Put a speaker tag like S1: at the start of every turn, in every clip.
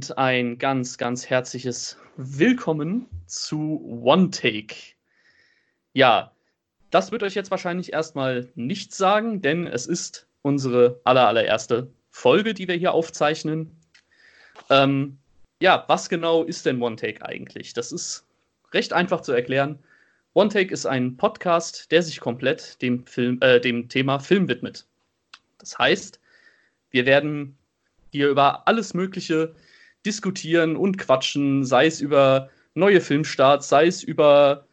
S1: Und ein ganz, ganz herzliches Willkommen zu One Take. Ja, das wird euch jetzt wahrscheinlich erstmal nichts sagen, denn es ist unsere aller, allererste Folge, die wir hier aufzeichnen. Ähm, ja, was genau ist denn One Take eigentlich? Das ist recht einfach zu erklären. One Take ist ein Podcast, der sich komplett dem, Film, äh, dem Thema Film widmet. Das heißt, wir werden hier über alles Mögliche diskutieren und quatschen, sei es über neue Filmstarts, sei es über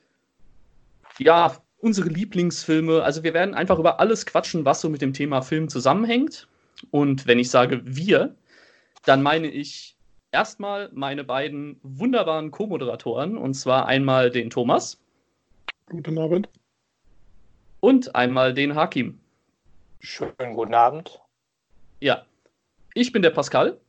S1: ja, unsere Lieblingsfilme. Also wir werden einfach über alles quatschen, was so mit dem Thema Film zusammenhängt. Und wenn ich sage wir, dann meine ich erstmal meine beiden wunderbaren Co-Moderatoren, und zwar einmal den Thomas.
S2: Guten Abend.
S1: Und einmal den Hakim.
S3: Schönen guten Abend.
S1: Ja, ich bin der Pascal.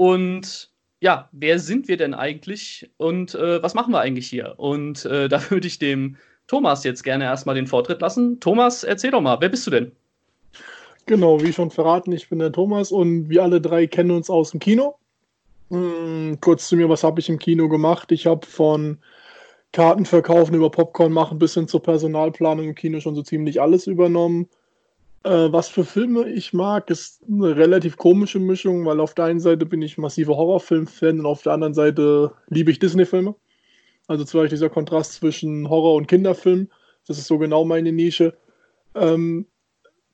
S1: Und ja, wer sind wir denn eigentlich und äh, was machen wir eigentlich hier? Und äh, da würde ich dem Thomas jetzt gerne erstmal den Vortritt lassen. Thomas, erzähl doch mal, wer bist du denn?
S2: Genau, wie schon verraten, ich bin der Thomas und wir alle drei kennen uns aus dem Kino. Hm, kurz zu mir, was habe ich im Kino gemacht? Ich habe von Kartenverkaufen über Popcorn machen bis hin zur Personalplanung im Kino schon so ziemlich alles übernommen. Äh, was für Filme ich mag, ist eine relativ komische Mischung, weil auf der einen Seite bin ich massiver Horrorfilm-Fan und auf der anderen Seite liebe ich Disney-Filme. Also zwar dieser Kontrast zwischen Horror- und Kinderfilm. Das ist so genau meine Nische. Ähm,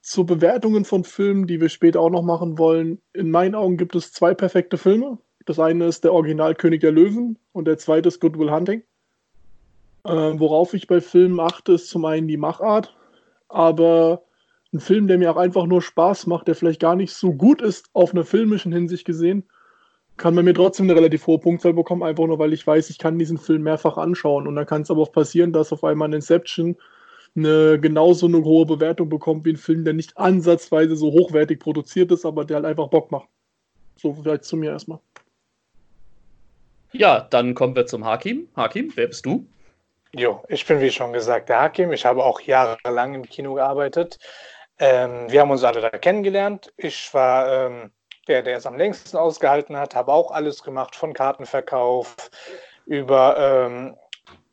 S2: zu Bewertungen von Filmen, die wir später auch noch machen wollen. In meinen Augen gibt es zwei perfekte Filme. Das eine ist der Original König der Löwen und der zweite ist Good Will Hunting. Äh, worauf ich bei Filmen achte, ist zum einen die Machart, aber ein Film, der mir auch einfach nur Spaß macht, der vielleicht gar nicht so gut ist auf einer filmischen Hinsicht gesehen, kann man mir trotzdem eine relativ hohe Punktzahl bekommen, einfach nur weil ich weiß, ich kann diesen Film mehrfach anschauen. Und dann kann es aber auch passieren, dass auf einmal ein Inception eine genauso eine hohe Bewertung bekommt wie ein Film, der nicht ansatzweise so hochwertig produziert ist, aber der halt einfach Bock macht. So vielleicht zu mir erstmal.
S1: Ja, dann kommen wir zum Hakim. Hakim, wer bist du?
S3: Jo, ich bin wie schon gesagt der Hakim. Ich habe auch jahrelang im Kino gearbeitet. Ähm, wir haben uns alle da kennengelernt. Ich war ähm, der, der es am längsten ausgehalten hat, habe auch alles gemacht, von Kartenverkauf über ähm,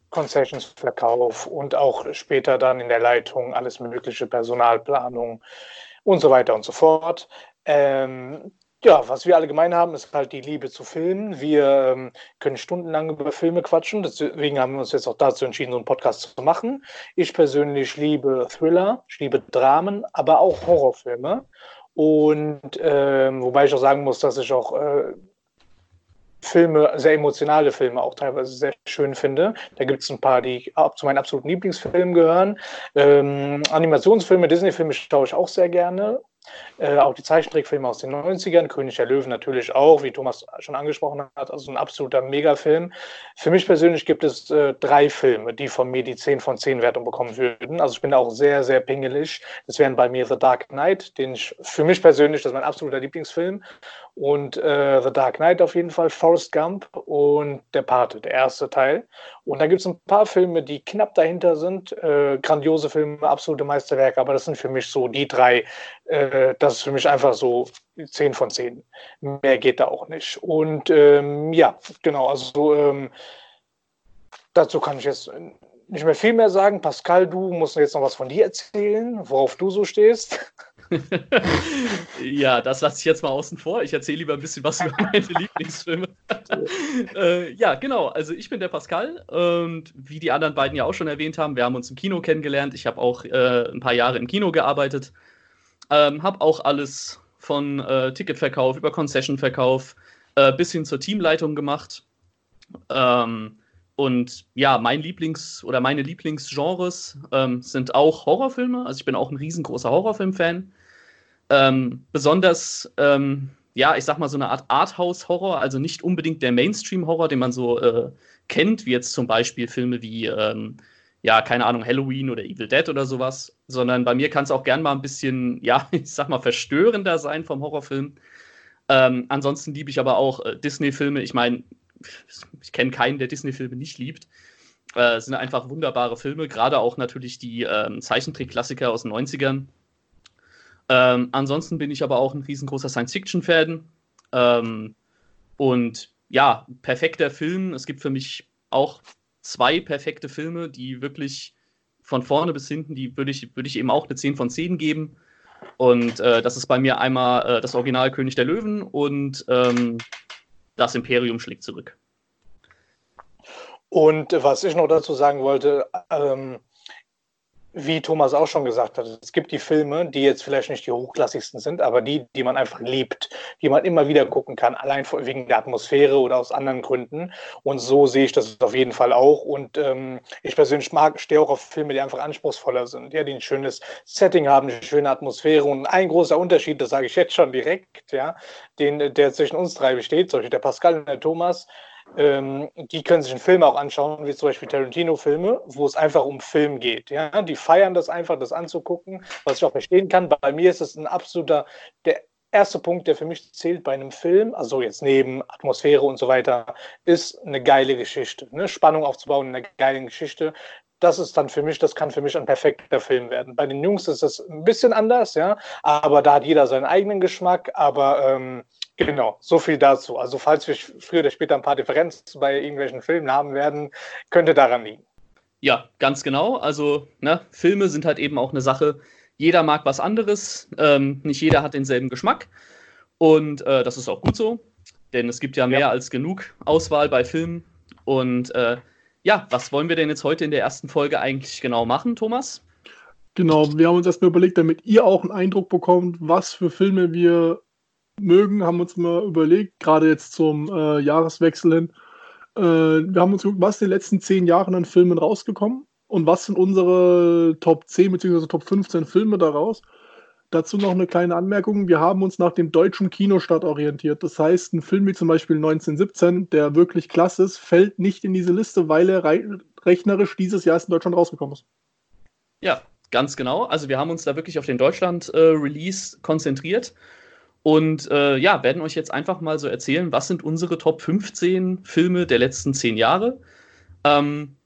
S3: Concessionsverkauf und auch später dann in der Leitung alles mögliche, Personalplanung und so weiter und so fort. Ähm, ja, was wir alle gemein haben, ist halt die Liebe zu Filmen. Wir ähm, können stundenlang über Filme quatschen, deswegen haben wir uns jetzt auch dazu entschieden, so einen Podcast zu machen. Ich persönlich liebe Thriller, ich liebe Dramen, aber auch Horrorfilme. Und ähm, wobei ich auch sagen muss, dass ich auch äh, Filme, sehr emotionale Filme auch teilweise sehr schön finde. Da gibt es ein paar, die zu meinen absoluten Lieblingsfilmen gehören. Ähm, Animationsfilme, Disney-Filme schaue ich auch sehr gerne. Äh, auch die Zeichentrickfilme aus den 90ern, König der Löwen natürlich auch, wie Thomas schon angesprochen hat, also ein absoluter Megafilm. Für mich persönlich gibt es äh, drei Filme, die von mir die 10 von 10 Wertung bekommen würden. Also ich bin auch sehr, sehr pingelig. Das wären bei mir The Dark Knight, den ich für mich persönlich, das ist mein absoluter Lieblingsfilm. Und äh, The Dark Knight auf jeden Fall, Forrest Gump und Der Pate, der erste Teil. Und dann gibt es ein paar Filme, die knapp dahinter sind. Äh, grandiose Filme, absolute Meisterwerke, aber das sind für mich so die drei. Äh, das ist für mich einfach so 10 von 10. Mehr geht da auch nicht. Und ähm, ja, genau, also ähm, dazu kann ich jetzt nicht mehr viel mehr sagen. Pascal, du musst jetzt noch was von dir erzählen, worauf du so stehst.
S1: ja, das lasse ich jetzt mal außen vor. Ich erzähle lieber ein bisschen was über meine Lieblingsfilme. äh, ja, genau. Also ich bin der Pascal und wie die anderen beiden ja auch schon erwähnt haben, wir haben uns im Kino kennengelernt. Ich habe auch äh, ein paar Jahre im Kino gearbeitet. Ähm, habe auch alles von äh, Ticketverkauf über Concessionverkauf äh, bis hin zur Teamleitung gemacht. Ähm, und ja, mein Lieblings- oder meine Lieblingsgenres ähm, sind auch Horrorfilme. Also ich bin auch ein riesengroßer Horrorfilm-Fan. Ähm, besonders, ähm, ja, ich sag mal so eine Art Arthouse-Horror, also nicht unbedingt der Mainstream-Horror, den man so äh, kennt, wie jetzt zum Beispiel Filme wie, ähm, ja, keine Ahnung, Halloween oder Evil Dead oder sowas, sondern bei mir kann es auch gern mal ein bisschen, ja, ich sag mal, verstörender sein vom Horrorfilm. Ähm, ansonsten liebe ich aber auch äh, Disney-Filme. Ich meine, ich kenne keinen, der Disney-Filme nicht liebt. Äh, sind einfach wunderbare Filme, gerade auch natürlich die ähm, Zeichentrick-Klassiker aus den 90ern. Ähm, ansonsten bin ich aber auch ein riesengroßer Science-Fiction-Fan. Ähm, und ja, perfekter Film. Es gibt für mich auch zwei perfekte Filme, die wirklich von vorne bis hinten, die würde ich, würd ich eben auch eine 10 von 10 geben. Und äh, das ist bei mir einmal äh, das Original König der Löwen und ähm, das Imperium schlägt zurück.
S3: Und was ich noch dazu sagen wollte, ähm, wie Thomas auch schon gesagt hat, es gibt die Filme, die jetzt vielleicht nicht die hochklassigsten sind, aber die, die man einfach liebt, die man immer wieder gucken kann, allein wegen der Atmosphäre oder aus anderen Gründen. Und so sehe ich das auf jeden Fall auch. Und ähm, ich persönlich mag, stehe auch auf Filme, die einfach anspruchsvoller sind, ja, die ein schönes Setting haben, eine schöne Atmosphäre. Und ein großer Unterschied, das sage ich jetzt schon direkt, ja, den, der zwischen uns drei besteht, Beispiel der Pascal und der Thomas, ähm, die können sich einen Film auch anschauen, wie zum Beispiel Tarantino-Filme, wo es einfach um Film geht. Ja? Die feiern das einfach, das anzugucken, was ich auch verstehen kann. Bei mir ist es ein absoluter, der erste Punkt, der für mich zählt bei einem Film, also jetzt neben Atmosphäre und so weiter, ist eine geile Geschichte. Ne? Spannung aufzubauen in einer geilen Geschichte. Das ist dann für mich, das kann für mich ein perfekter Film werden. Bei den Jungs ist das ein bisschen anders, ja, aber da hat jeder seinen eigenen Geschmack. Aber ähm, Genau, so viel dazu. Also falls wir früher oder später ein paar Differenzen bei irgendwelchen Filmen haben werden, könnte daran liegen.
S1: Ja, ganz genau. Also ne, Filme sind halt eben auch eine Sache. Jeder mag was anderes. Ähm, nicht jeder hat denselben Geschmack. Und äh, das ist auch gut so, denn es gibt ja mehr ja. als genug Auswahl bei Filmen. Und äh, ja, was wollen wir denn jetzt heute in der ersten Folge eigentlich genau machen, Thomas?
S2: Genau, wir haben uns erstmal überlegt, damit ihr auch einen Eindruck bekommt, was für Filme wir mögen, haben uns mal überlegt, gerade jetzt zum äh, Jahreswechsel hin, äh, wir haben uns geguckt, was in den letzten zehn Jahren an Filmen rausgekommen und was sind unsere Top 10 bzw. Top 15 Filme daraus. Dazu noch eine kleine Anmerkung. Wir haben uns nach dem deutschen Kinostart orientiert. Das heißt, ein Film wie zum Beispiel 1917, der wirklich klasse ist, fällt nicht in diese Liste, weil er rechnerisch dieses Jahr in Deutschland rausgekommen ist.
S1: Ja, ganz genau. Also wir haben uns da wirklich auf den Deutschland-Release äh, konzentriert und äh, ja, werden euch jetzt einfach mal so erzählen, was sind unsere Top 15 Filme der letzten zehn Jahre. Ähm,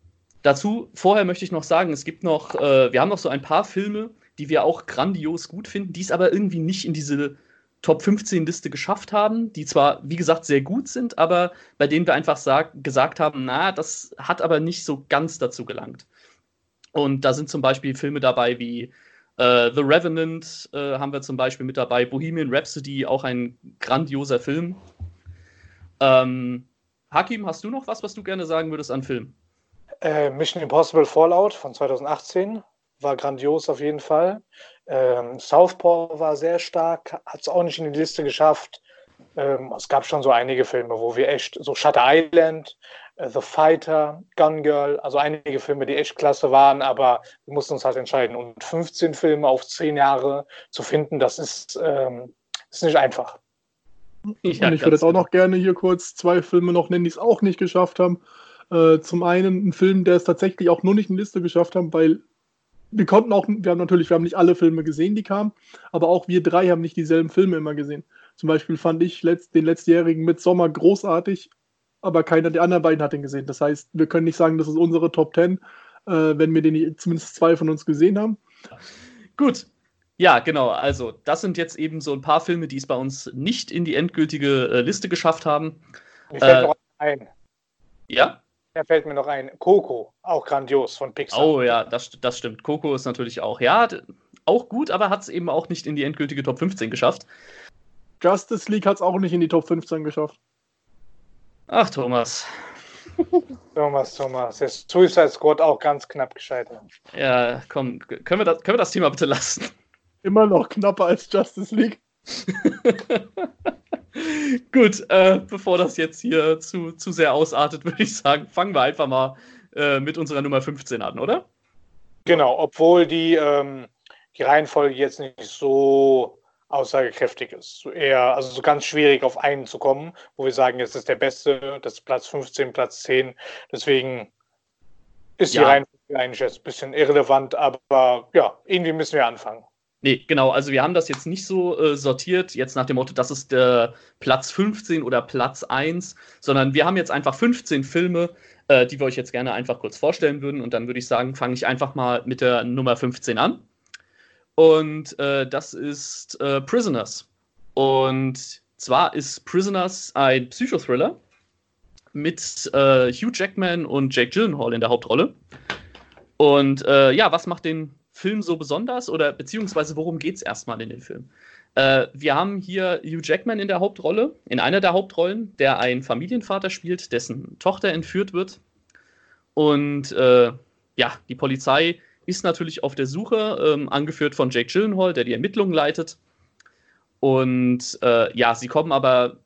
S1: dazu, vorher möchte ich noch sagen, es gibt noch, äh, wir haben noch so ein paar Filme, die wir auch grandios gut finden, die es aber irgendwie nicht in diese Top 15 Liste geschafft haben, die zwar, wie gesagt, sehr gut sind, aber bei denen wir einfach sag, gesagt haben, na, das hat aber nicht so ganz dazu gelangt. Und da sind zum Beispiel Filme dabei wie Uh, The Revenant uh, haben wir zum Beispiel mit dabei. Bohemian Rhapsody, auch ein grandioser Film. Ähm, Hakim, hast du noch was, was du gerne sagen würdest an Film?
S3: Äh, Mission Impossible Fallout von 2018 war grandios auf jeden Fall. Ähm, Southpaw war sehr stark, hat es auch nicht in die Liste geschafft. Ähm, es gab schon so einige Filme, wo wir echt, so Shutter Island, äh, The Fighter, Gun Girl, also einige Filme, die echt klasse waren, aber wir mussten uns halt entscheiden. Und 15 Filme auf 10 Jahre zu finden, das ist, ähm, ist nicht einfach.
S2: Ja, und ich würde jetzt auch noch gerne hier kurz zwei Filme noch nennen, die es auch nicht geschafft haben. Äh, zum einen ein Film, der es tatsächlich auch nur nicht in die Liste geschafft haben, weil wir konnten auch, wir haben natürlich, wir haben nicht alle Filme gesehen, die kamen, aber auch wir drei haben nicht dieselben Filme immer gesehen. Zum Beispiel fand ich letzt, den letztjährigen Midsommar großartig, aber keiner der anderen beiden hat ihn gesehen. Das heißt, wir können nicht sagen, das ist unsere Top 10, äh, wenn wir den zumindest zwei von uns gesehen haben.
S1: Gut. Ja, genau. Also, das sind jetzt eben so ein paar Filme, die es bei uns nicht in die endgültige äh, Liste geschafft haben.
S3: Mir fällt äh, noch ein.
S1: Ja?
S3: Da fällt mir noch ein. Coco, auch grandios von Pixar.
S1: Oh ja, das, das stimmt. Coco ist natürlich auch, ja, auch gut, aber hat es eben auch nicht in die endgültige Top 15 geschafft.
S2: Justice League hat es auch nicht in die Top 15 geschafft.
S1: Ach, Thomas.
S3: Thomas, Thomas. Der Suicide Squad auch ganz knapp gescheitert.
S1: Ja, komm, können wir das, können wir das Thema bitte lassen?
S2: Immer noch knapper als Justice League.
S1: Gut, äh, bevor das jetzt hier zu, zu sehr ausartet, würde ich sagen, fangen wir einfach mal äh, mit unserer Nummer 15 an, oder?
S3: Genau, obwohl die, ähm, die Reihenfolge jetzt nicht so aussagekräftig ist. So eher, also so ganz schwierig auf einen zu kommen, wo wir sagen, jetzt ist der Beste, das ist Platz 15, Platz 10. Deswegen ist ja. die Reihenfolge eigentlich jetzt ein bisschen irrelevant, aber ja, irgendwie müssen wir anfangen.
S1: Nee, genau, also wir haben das jetzt nicht so äh, sortiert, jetzt nach dem Motto, das ist der Platz 15 oder Platz 1, sondern wir haben jetzt einfach 15 Filme, äh, die wir euch jetzt gerne einfach kurz vorstellen würden. Und dann würde ich sagen, fange ich einfach mal mit der Nummer 15 an. Und äh, das ist äh, Prisoners. Und zwar ist Prisoners ein Psychothriller mit äh, Hugh Jackman und Jake Gyllenhaal in der Hauptrolle. Und äh, ja, was macht den Film so besonders oder beziehungsweise worum geht es erstmal in dem Film? Äh, wir haben hier Hugh Jackman in der Hauptrolle, in einer der Hauptrollen, der einen Familienvater spielt, dessen Tochter entführt wird. Und äh, ja, die Polizei ist natürlich auf der Suche, ähm, angeführt von Jake Gyllenhaal, der die Ermittlungen leitet. Und äh, ja, sie kommen aber,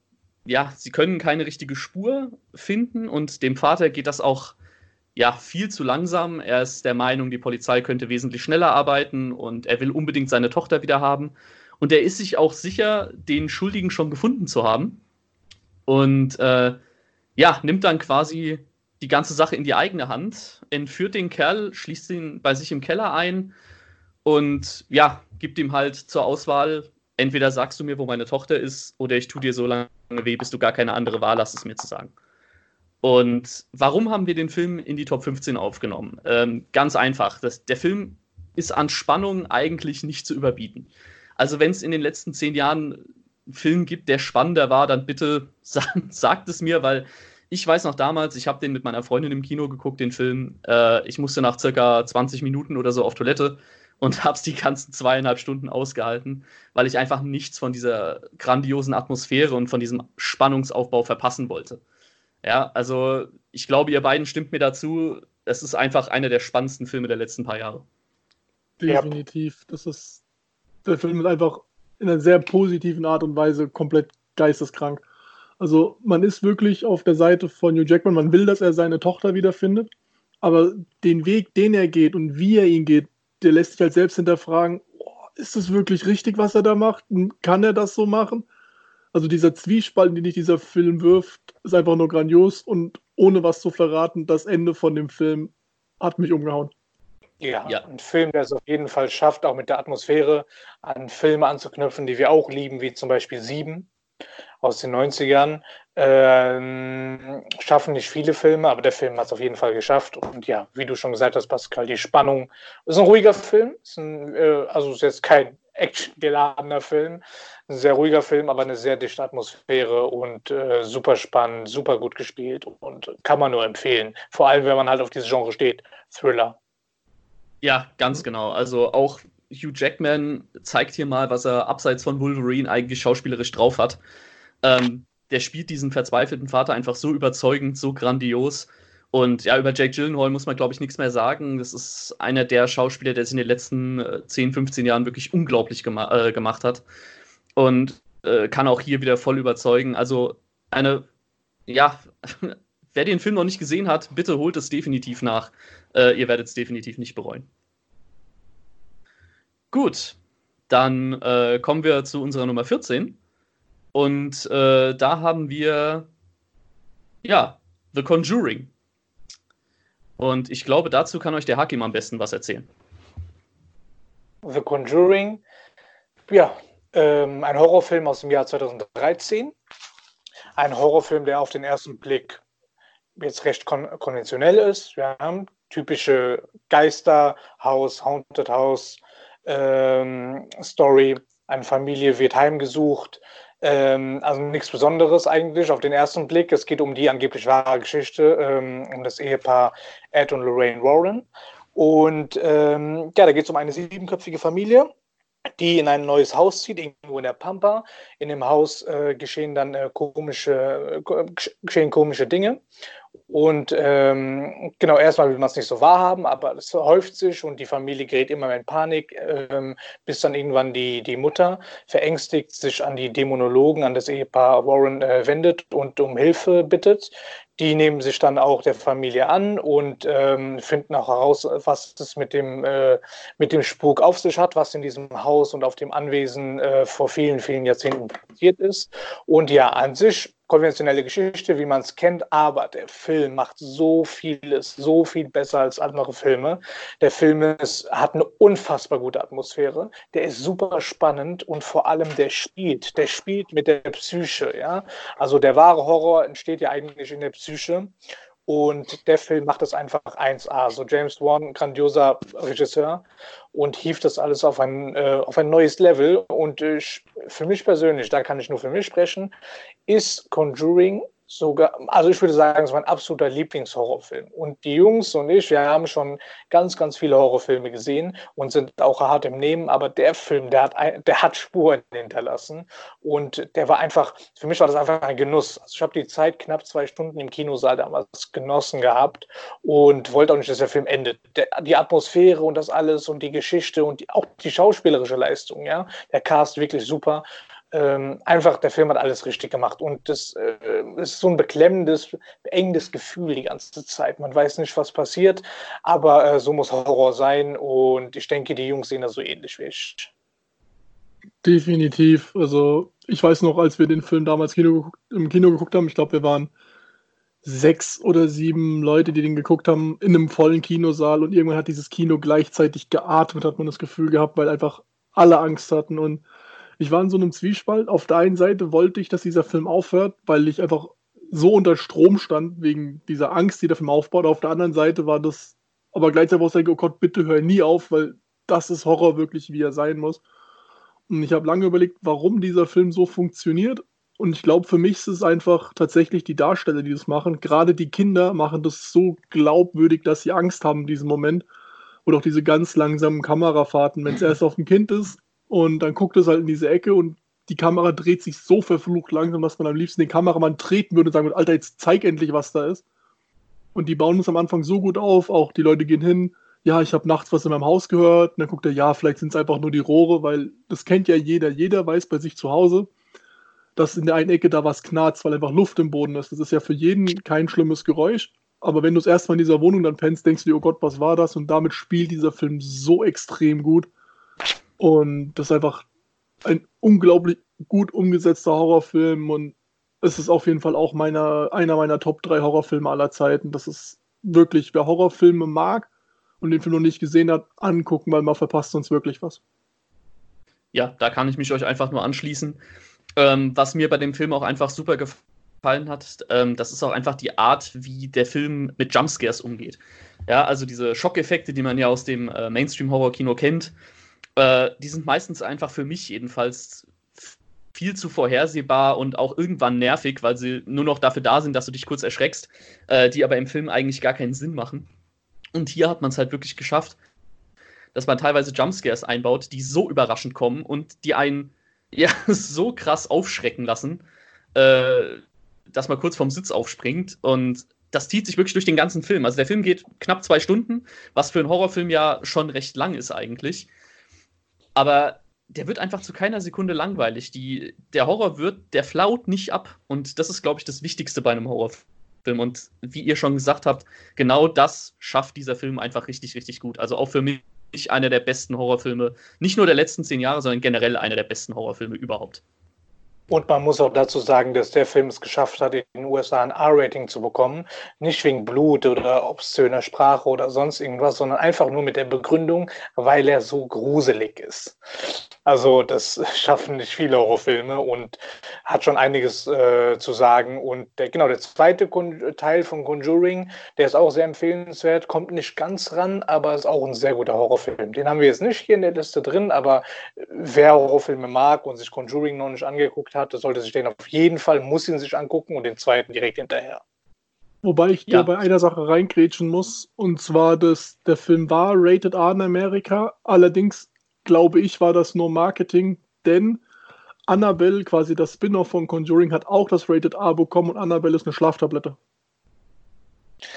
S1: ja, sie können keine richtige Spur finden und dem Vater geht das auch ja, viel zu langsam. Er ist der Meinung, die Polizei könnte wesentlich schneller arbeiten und er will unbedingt seine Tochter wieder haben. Und er ist sich auch sicher, den Schuldigen schon gefunden zu haben. Und äh, ja, nimmt dann quasi die ganze Sache in die eigene Hand, entführt den Kerl, schließt ihn bei sich im Keller ein und ja, gibt ihm halt zur Auswahl, entweder sagst du mir, wo meine Tochter ist, oder ich tue dir so lange weh, bis du gar keine andere Wahl hast, es mir zu sagen. Und warum haben wir den Film in die Top 15 aufgenommen? Ähm, ganz einfach. Das, der Film ist an Spannung eigentlich nicht zu überbieten. Also wenn es in den letzten zehn Jahren einen Film gibt, der spannender war, dann bitte sagt, sagt es mir, weil ich weiß noch damals, ich habe den mit meiner Freundin im Kino geguckt, den Film. Äh, ich musste nach circa 20 Minuten oder so auf Toilette und habe es die ganzen zweieinhalb Stunden ausgehalten, weil ich einfach nichts von dieser grandiosen Atmosphäre und von diesem Spannungsaufbau verpassen wollte. Ja, also ich glaube, ihr beiden stimmt mir dazu. Es ist einfach einer der spannendsten Filme der letzten paar Jahre.
S2: Definitiv. Das ist der Film ist einfach in einer sehr positiven Art und Weise komplett geisteskrank. Also man ist wirklich auf der Seite von Hugh Jackman, man will, dass er seine Tochter wiederfindet, aber den Weg, den er geht und wie er ihn geht, der lässt sich halt selbst hinterfragen, oh, ist das wirklich richtig, was er da macht? Kann er das so machen? Also dieser Zwiespalt, den dich dieser Film wirft, ist einfach nur grandios und ohne was zu verraten, das Ende von dem Film hat mich umgehauen.
S3: Ja, ja, ein Film, der es auf jeden Fall schafft, auch mit der Atmosphäre an Filme anzuknüpfen, die wir auch lieben, wie zum Beispiel Sieben aus den 90ern. Ähm, schaffen nicht viele Filme, aber der Film hat es auf jeden Fall geschafft. Und ja, wie du schon gesagt hast, Pascal, die Spannung ist ein ruhiger Film. Ist ein, äh, also ist jetzt kein actiongeladener Film. Ein sehr ruhiger Film, aber eine sehr dichte Atmosphäre und äh, super spannend, super gut gespielt und kann man nur empfehlen. Vor allem, wenn man halt auf dieses Genre steht. Thriller.
S1: Ja, ganz genau. Also auch Hugh Jackman zeigt hier mal, was er abseits von Wolverine eigentlich schauspielerisch drauf hat. Ähm, der spielt diesen verzweifelten Vater einfach so überzeugend, so grandios. Und ja, über Jake Gyllenhaal muss man, glaube ich, nichts mehr sagen. Das ist einer der Schauspieler, der es in den letzten äh, 10, 15 Jahren wirklich unglaublich gema äh, gemacht hat. Und äh, kann auch hier wieder voll überzeugen. Also eine, ja, wer den Film noch nicht gesehen hat, bitte holt es definitiv nach. Äh, ihr werdet es definitiv nicht bereuen. Gut, dann äh, kommen wir zu unserer Nummer 14. Und äh, da haben wir, ja, The Conjuring. Und ich glaube, dazu kann euch der Hakim am besten was erzählen.
S3: The Conjuring, ja, ähm, ein Horrorfilm aus dem Jahr 2013. Ein Horrorfilm, der auf den ersten Blick jetzt recht kon konventionell ist. Wir haben typische Geisterhaus, Haunted House ähm, Story. Eine Familie wird heimgesucht. Ähm, also nichts Besonderes eigentlich auf den ersten Blick. Es geht um die angeblich wahre Geschichte, ähm, um das Ehepaar Ed und Lorraine Warren. Und ähm, ja, da geht es um eine siebenköpfige Familie die in ein neues Haus zieht, irgendwo in der Pampa. In dem Haus äh, geschehen dann äh, komische, äh, geschehen komische Dinge. Und ähm, genau, erstmal will man es nicht so wahrhaben, aber es häuft sich und die Familie gerät immer mehr in Panik, ähm, bis dann irgendwann die, die Mutter verängstigt sich an die Dämonologen, an das Ehepaar Warren äh, wendet und um Hilfe bittet. Die nehmen sich dann auch der Familie an und ähm, finden auch heraus, was es mit dem, äh, mit dem Spuk auf sich hat, was in diesem Haus und auf dem Anwesen äh, vor vielen, vielen Jahrzehnten passiert ist. Und ja, an sich konventionelle Geschichte, wie man es kennt, aber der Film macht so vieles, so viel besser als andere Filme. Der Film ist, hat eine unfassbar gute Atmosphäre, der ist super spannend und vor allem der spielt, der spielt mit der Psyche, ja. Also der wahre Horror entsteht ja eigentlich in der Psyche und der Film macht es einfach 1A. So James Wan, grandioser Regisseur und hieft das alles auf ein, äh, auf ein neues Level. Und äh, für mich persönlich, da kann ich nur für mich sprechen, ist Conjuring sogar, also ich würde sagen, es war ein absoluter Lieblingshorrorfilm. Und die Jungs und ich, wir haben schon ganz, ganz viele Horrorfilme gesehen und sind auch hart im Nehmen, aber der Film, der hat, der hat Spuren hinterlassen und der war einfach, für mich war das einfach ein Genuss. Also ich habe die Zeit knapp zwei Stunden im Kinosaal damals genossen gehabt und wollte auch nicht, dass der Film endet. Der, die Atmosphäre und das alles und die Geschichte und die, auch die schauspielerische Leistung, ja, der Cast wirklich super ähm, einfach, der Film hat alles richtig gemacht. Und das äh, ist so ein beklemmendes, beengendes Gefühl die ganze Zeit. Man weiß nicht, was passiert, aber äh, so muss Horror sein. Und ich denke, die Jungs sehen das so ähnlich wie ich.
S2: Definitiv. Also, ich weiß noch, als wir den Film damals Kino im Kino geguckt haben, ich glaube, wir waren sechs oder sieben Leute, die den geguckt haben, in einem vollen Kinosaal und irgendwann hat dieses Kino gleichzeitig geatmet, hat man das Gefühl gehabt, weil einfach alle Angst hatten und ich war in so einem Zwiespalt. Auf der einen Seite wollte ich, dass dieser Film aufhört, weil ich einfach so unter Strom stand wegen dieser Angst, die der Film aufbaut. Auf der anderen Seite war das aber gleichzeitig auch sagen, oh Gott, bitte hör nie auf, weil das ist Horror wirklich, wie er sein muss. Und ich habe lange überlegt, warum dieser Film so funktioniert. Und ich glaube, für mich ist es einfach tatsächlich die Darsteller, die das machen. Gerade die Kinder machen das so glaubwürdig, dass sie Angst haben in diesem Moment. Oder auch diese ganz langsamen Kamerafahrten. Wenn es erst auf dem Kind ist, und dann guckt es halt in diese Ecke und die Kamera dreht sich so verflucht langsam, dass man am liebsten den Kameramann treten würde und sagen würde, Alter, jetzt zeig endlich, was da ist. Und die bauen es am Anfang so gut auf, auch die Leute gehen hin, ja, ich habe nachts was in meinem Haus gehört. Und dann guckt er, ja, vielleicht sind es einfach nur die Rohre, weil das kennt ja jeder. Jeder weiß bei sich zu Hause, dass in der einen Ecke da was knarzt, weil einfach Luft im Boden ist. Das ist ja für jeden kein schlimmes Geräusch. Aber wenn du es erstmal in dieser Wohnung dann pennst, denkst du dir, oh Gott, was war das? Und damit spielt dieser Film so extrem gut. Und das ist einfach ein unglaublich gut umgesetzter Horrorfilm und es ist auf jeden Fall auch meiner, einer meiner Top 3 Horrorfilme aller Zeiten. Das ist wirklich, wer Horrorfilme mag und den Film noch nicht gesehen hat, angucken, weil man verpasst sonst wirklich was.
S1: Ja, da kann ich mich euch einfach nur anschließen. Ähm, was mir bei dem Film auch einfach super gefallen hat, ähm, das ist auch einfach die Art, wie der Film mit Jumpscares umgeht. Ja, also diese Schockeffekte, die man ja aus dem äh, Mainstream-Horror-Kino kennt, äh, die sind meistens einfach für mich jedenfalls viel zu vorhersehbar und auch irgendwann nervig, weil sie nur noch dafür da sind, dass du dich kurz erschreckst, äh, die aber im Film eigentlich gar keinen Sinn machen. Und hier hat man es halt wirklich geschafft, dass man teilweise Jumpscares einbaut, die so überraschend kommen und die einen ja so krass aufschrecken lassen, äh, dass man kurz vom Sitz aufspringt. Und das zieht sich wirklich durch den ganzen Film. Also der Film geht knapp zwei Stunden, was für einen Horrorfilm ja schon recht lang ist eigentlich aber der wird einfach zu keiner Sekunde langweilig. Die, der Horror wird, der flaut nicht ab. Und das ist, glaube ich, das Wichtigste bei einem Horrorfilm. Und wie ihr schon gesagt habt, genau das schafft dieser Film einfach richtig, richtig gut. Also auch für mich einer der besten Horrorfilme, nicht nur der letzten zehn Jahre, sondern generell einer der besten Horrorfilme überhaupt.
S3: Und man muss auch dazu sagen, dass der Film es geschafft hat, in den USA ein R-Rating zu bekommen. Nicht wegen Blut oder obszöner Sprache oder sonst irgendwas, sondern einfach nur mit der Begründung, weil er so gruselig ist. Also das schaffen nicht viele Horrorfilme und hat schon einiges äh, zu sagen. Und der, genau, der zweite Teil von Conjuring, der ist auch sehr empfehlenswert, kommt nicht ganz ran, aber ist auch ein sehr guter Horrorfilm. Den haben wir jetzt nicht hier in der Liste drin, aber wer Horrorfilme mag und sich Conjuring noch nicht angeguckt hat, der sollte sich den auf jeden Fall, muss ihn sich angucken und den zweiten direkt hinterher.
S2: Wobei ich ja. bei einer Sache reingrätschen muss, und zwar, dass der Film war Rated R in Amerika, allerdings glaube ich, war das nur Marketing, denn Annabelle, quasi das Spin-off von Conjuring, hat auch das Rated A bekommen und Annabelle ist eine Schlaftablette.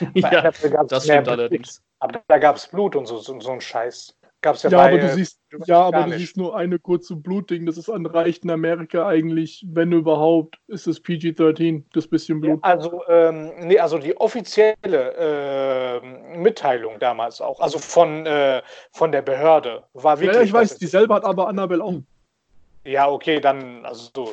S3: ja, das stimmt allerdings. Aber da gab es Blut und so, so, so ein Scheiß.
S2: Gab's ja, ja bei, aber du siehst, ja, aber du siehst nur eine kurze Blutding. Das ist reicht in Amerika eigentlich, wenn überhaupt, ist es PG-13, das bisschen Blut.
S3: Ja, also, ähm, nee, also die offizielle äh, Mitteilung damals auch, also von, äh, von der Behörde, war wirklich.
S2: Ja, ich weiß, dieselbe hat aber Annabelle auch.
S3: Ja, okay, dann, also so,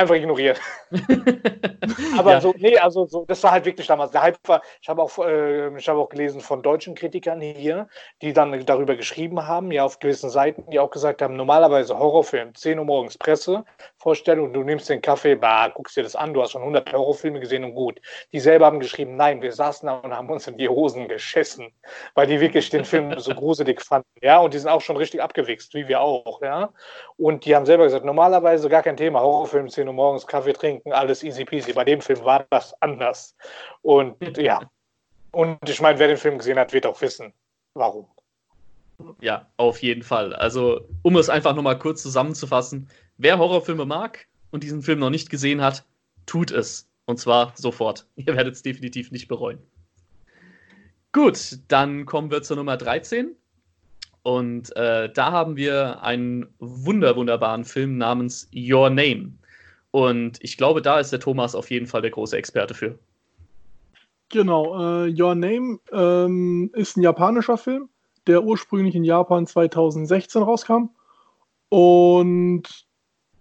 S3: einfach ignoriert. Aber ja. so, nee, also so, das war halt wirklich damals. Der Hype war, ich habe auch, äh, ich auch gelesen von deutschen Kritikern hier, die dann darüber geschrieben haben, ja, auf gewissen Seiten, die auch gesagt haben, normalerweise Horrorfilm, 10 Uhr morgens Presse, Vorstellung, du nimmst den Kaffee, bah, guckst dir das an, du hast schon 100 Horrorfilme gesehen und gut. Die selber haben geschrieben, nein, wir saßen da und haben uns in die Hosen geschissen, weil die wirklich den Film so gruselig fanden, ja, und die sind auch schon richtig abgewichst, wie wir auch, ja. Und die haben selber gesagt, normalerweise gar kein Thema, Horrorfilm, 10 Uhr morgens, Kaffee trinken, alles easy peasy. Bei dem Film war das anders. Und ja, und ich meine, wer den Film gesehen hat, wird auch wissen, warum.
S1: Ja, auf jeden Fall. Also, um es einfach nochmal kurz zusammenzufassen, wer Horrorfilme mag und diesen Film noch nicht gesehen hat, tut es. Und zwar sofort. Ihr werdet es definitiv nicht bereuen. Gut, dann kommen wir zur Nummer 13. Und äh, da haben wir einen wunder, wunderbaren Film namens Your Name. Und ich glaube, da ist der Thomas auf jeden Fall der große Experte für.
S2: Genau, äh, Your Name ähm, ist ein japanischer Film der ursprünglich in Japan 2016 rauskam. Und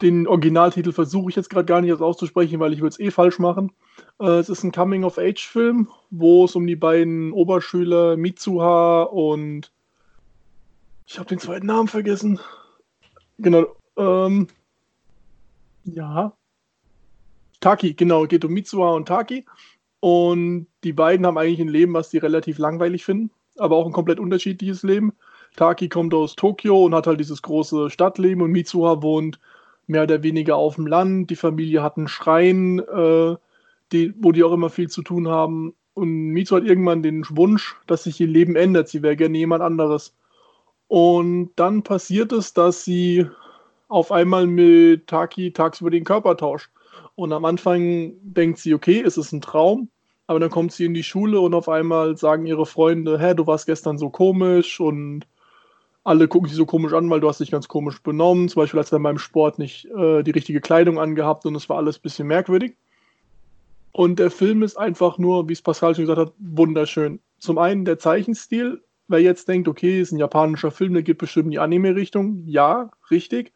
S2: den Originaltitel versuche ich jetzt gerade gar nicht auszusprechen, weil ich würde es eh falsch machen. Äh, es ist ein Coming-of-Age-Film, wo es um die beiden Oberschüler Mitsuha und ich habe den zweiten Namen vergessen. Genau. Ähm, ja. Taki, genau, geht um Mitsuha und Taki. Und die beiden haben eigentlich ein Leben, was sie relativ langweilig finden aber auch ein komplett unterschiedliches Leben. Taki kommt aus Tokio und hat halt dieses große Stadtleben und Mitsuha wohnt mehr oder weniger auf dem Land. Die Familie hat einen Schrein, äh, die, wo die auch immer viel zu tun haben. Und Mitsu hat irgendwann den Wunsch, dass sich ihr Leben ändert. Sie wäre gerne jemand anderes. Und dann passiert es, dass sie auf einmal mit Taki tagsüber den Körper tauscht. Und am Anfang denkt sie, okay, es ist ein Traum. Aber dann kommt sie in die Schule und auf einmal sagen ihre Freunde, hä, du warst gestern so komisch und alle gucken sich so komisch an, weil du hast dich ganz komisch benommen. Zum Beispiel hast du dann beim Sport nicht äh, die richtige Kleidung angehabt und es war alles ein bisschen merkwürdig. Und der Film ist einfach nur, wie es Pascal schon gesagt hat, wunderschön. Zum einen der Zeichenstil. Wer jetzt denkt, okay, ist ein japanischer Film, der geht bestimmt in die Anime-Richtung. Ja, richtig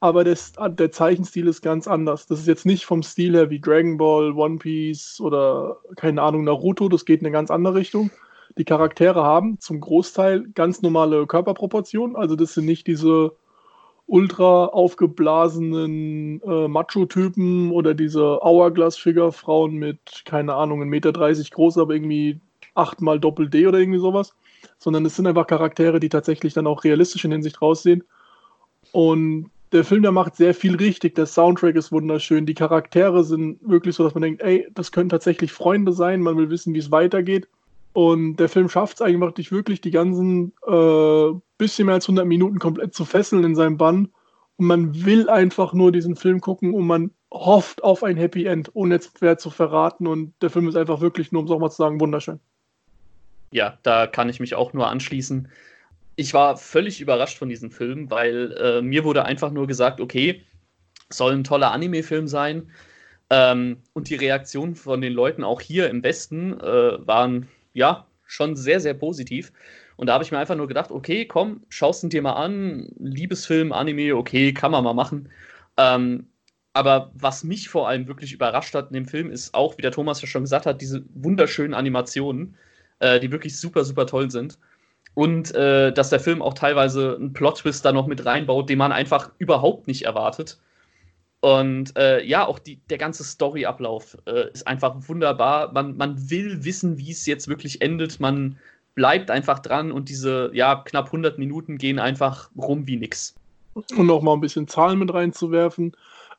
S2: aber das, der Zeichenstil ist ganz anders. Das ist jetzt nicht vom Stil her wie Dragon Ball, One Piece oder keine Ahnung, Naruto, das geht in eine ganz andere Richtung. Die Charaktere haben zum Großteil ganz normale Körperproportionen, also das sind nicht diese ultra aufgeblasenen äh, Macho-Typen oder diese Hourglass-Figure-Frauen mit, keine Ahnung, 1,30 Meter groß, aber irgendwie achtmal Doppel-D oder irgendwie sowas, sondern es sind einfach Charaktere, die tatsächlich dann auch realistisch in Hinsicht raussehen. Und der Film, der macht sehr viel richtig. Der Soundtrack ist wunderschön. Die Charaktere sind wirklich so, dass man denkt, ey, das können tatsächlich Freunde sein. Man will wissen, wie es weitergeht. Und der Film schafft es eigentlich dich wirklich die ganzen äh, bisschen mehr als 100 Minuten komplett zu fesseln in seinem Bann. Und man will einfach nur diesen Film gucken und man hofft auf ein Happy End, ohne jetzt wer zu verraten. Und der Film ist einfach wirklich nur, um es auch mal zu sagen, wunderschön.
S1: Ja, da kann ich mich auch nur anschließen ich war völlig überrascht von diesem Film, weil äh, mir wurde einfach nur gesagt, okay, soll ein toller Anime-Film sein. Ähm, und die Reaktionen von den Leuten auch hier im Westen äh, waren ja schon sehr, sehr positiv. Und da habe ich mir einfach nur gedacht, okay, komm, schaust ihn dir mal an. Liebesfilm, Anime, okay, kann man mal machen. Ähm, aber was mich vor allem wirklich überrascht hat in dem Film, ist auch, wie der Thomas ja schon gesagt hat, diese wunderschönen Animationen, äh, die wirklich super, super toll sind und äh, dass der Film auch teilweise einen Plot-Twist da noch mit reinbaut, den man einfach überhaupt nicht erwartet. Und äh, ja, auch die, der ganze Storyablauf äh, ist einfach wunderbar. Man, man will wissen, wie es jetzt wirklich endet. Man bleibt einfach dran und diese ja, knapp 100 Minuten gehen einfach rum wie nix.
S2: Und noch mal ein bisschen Zahlen mit reinzuwerfen.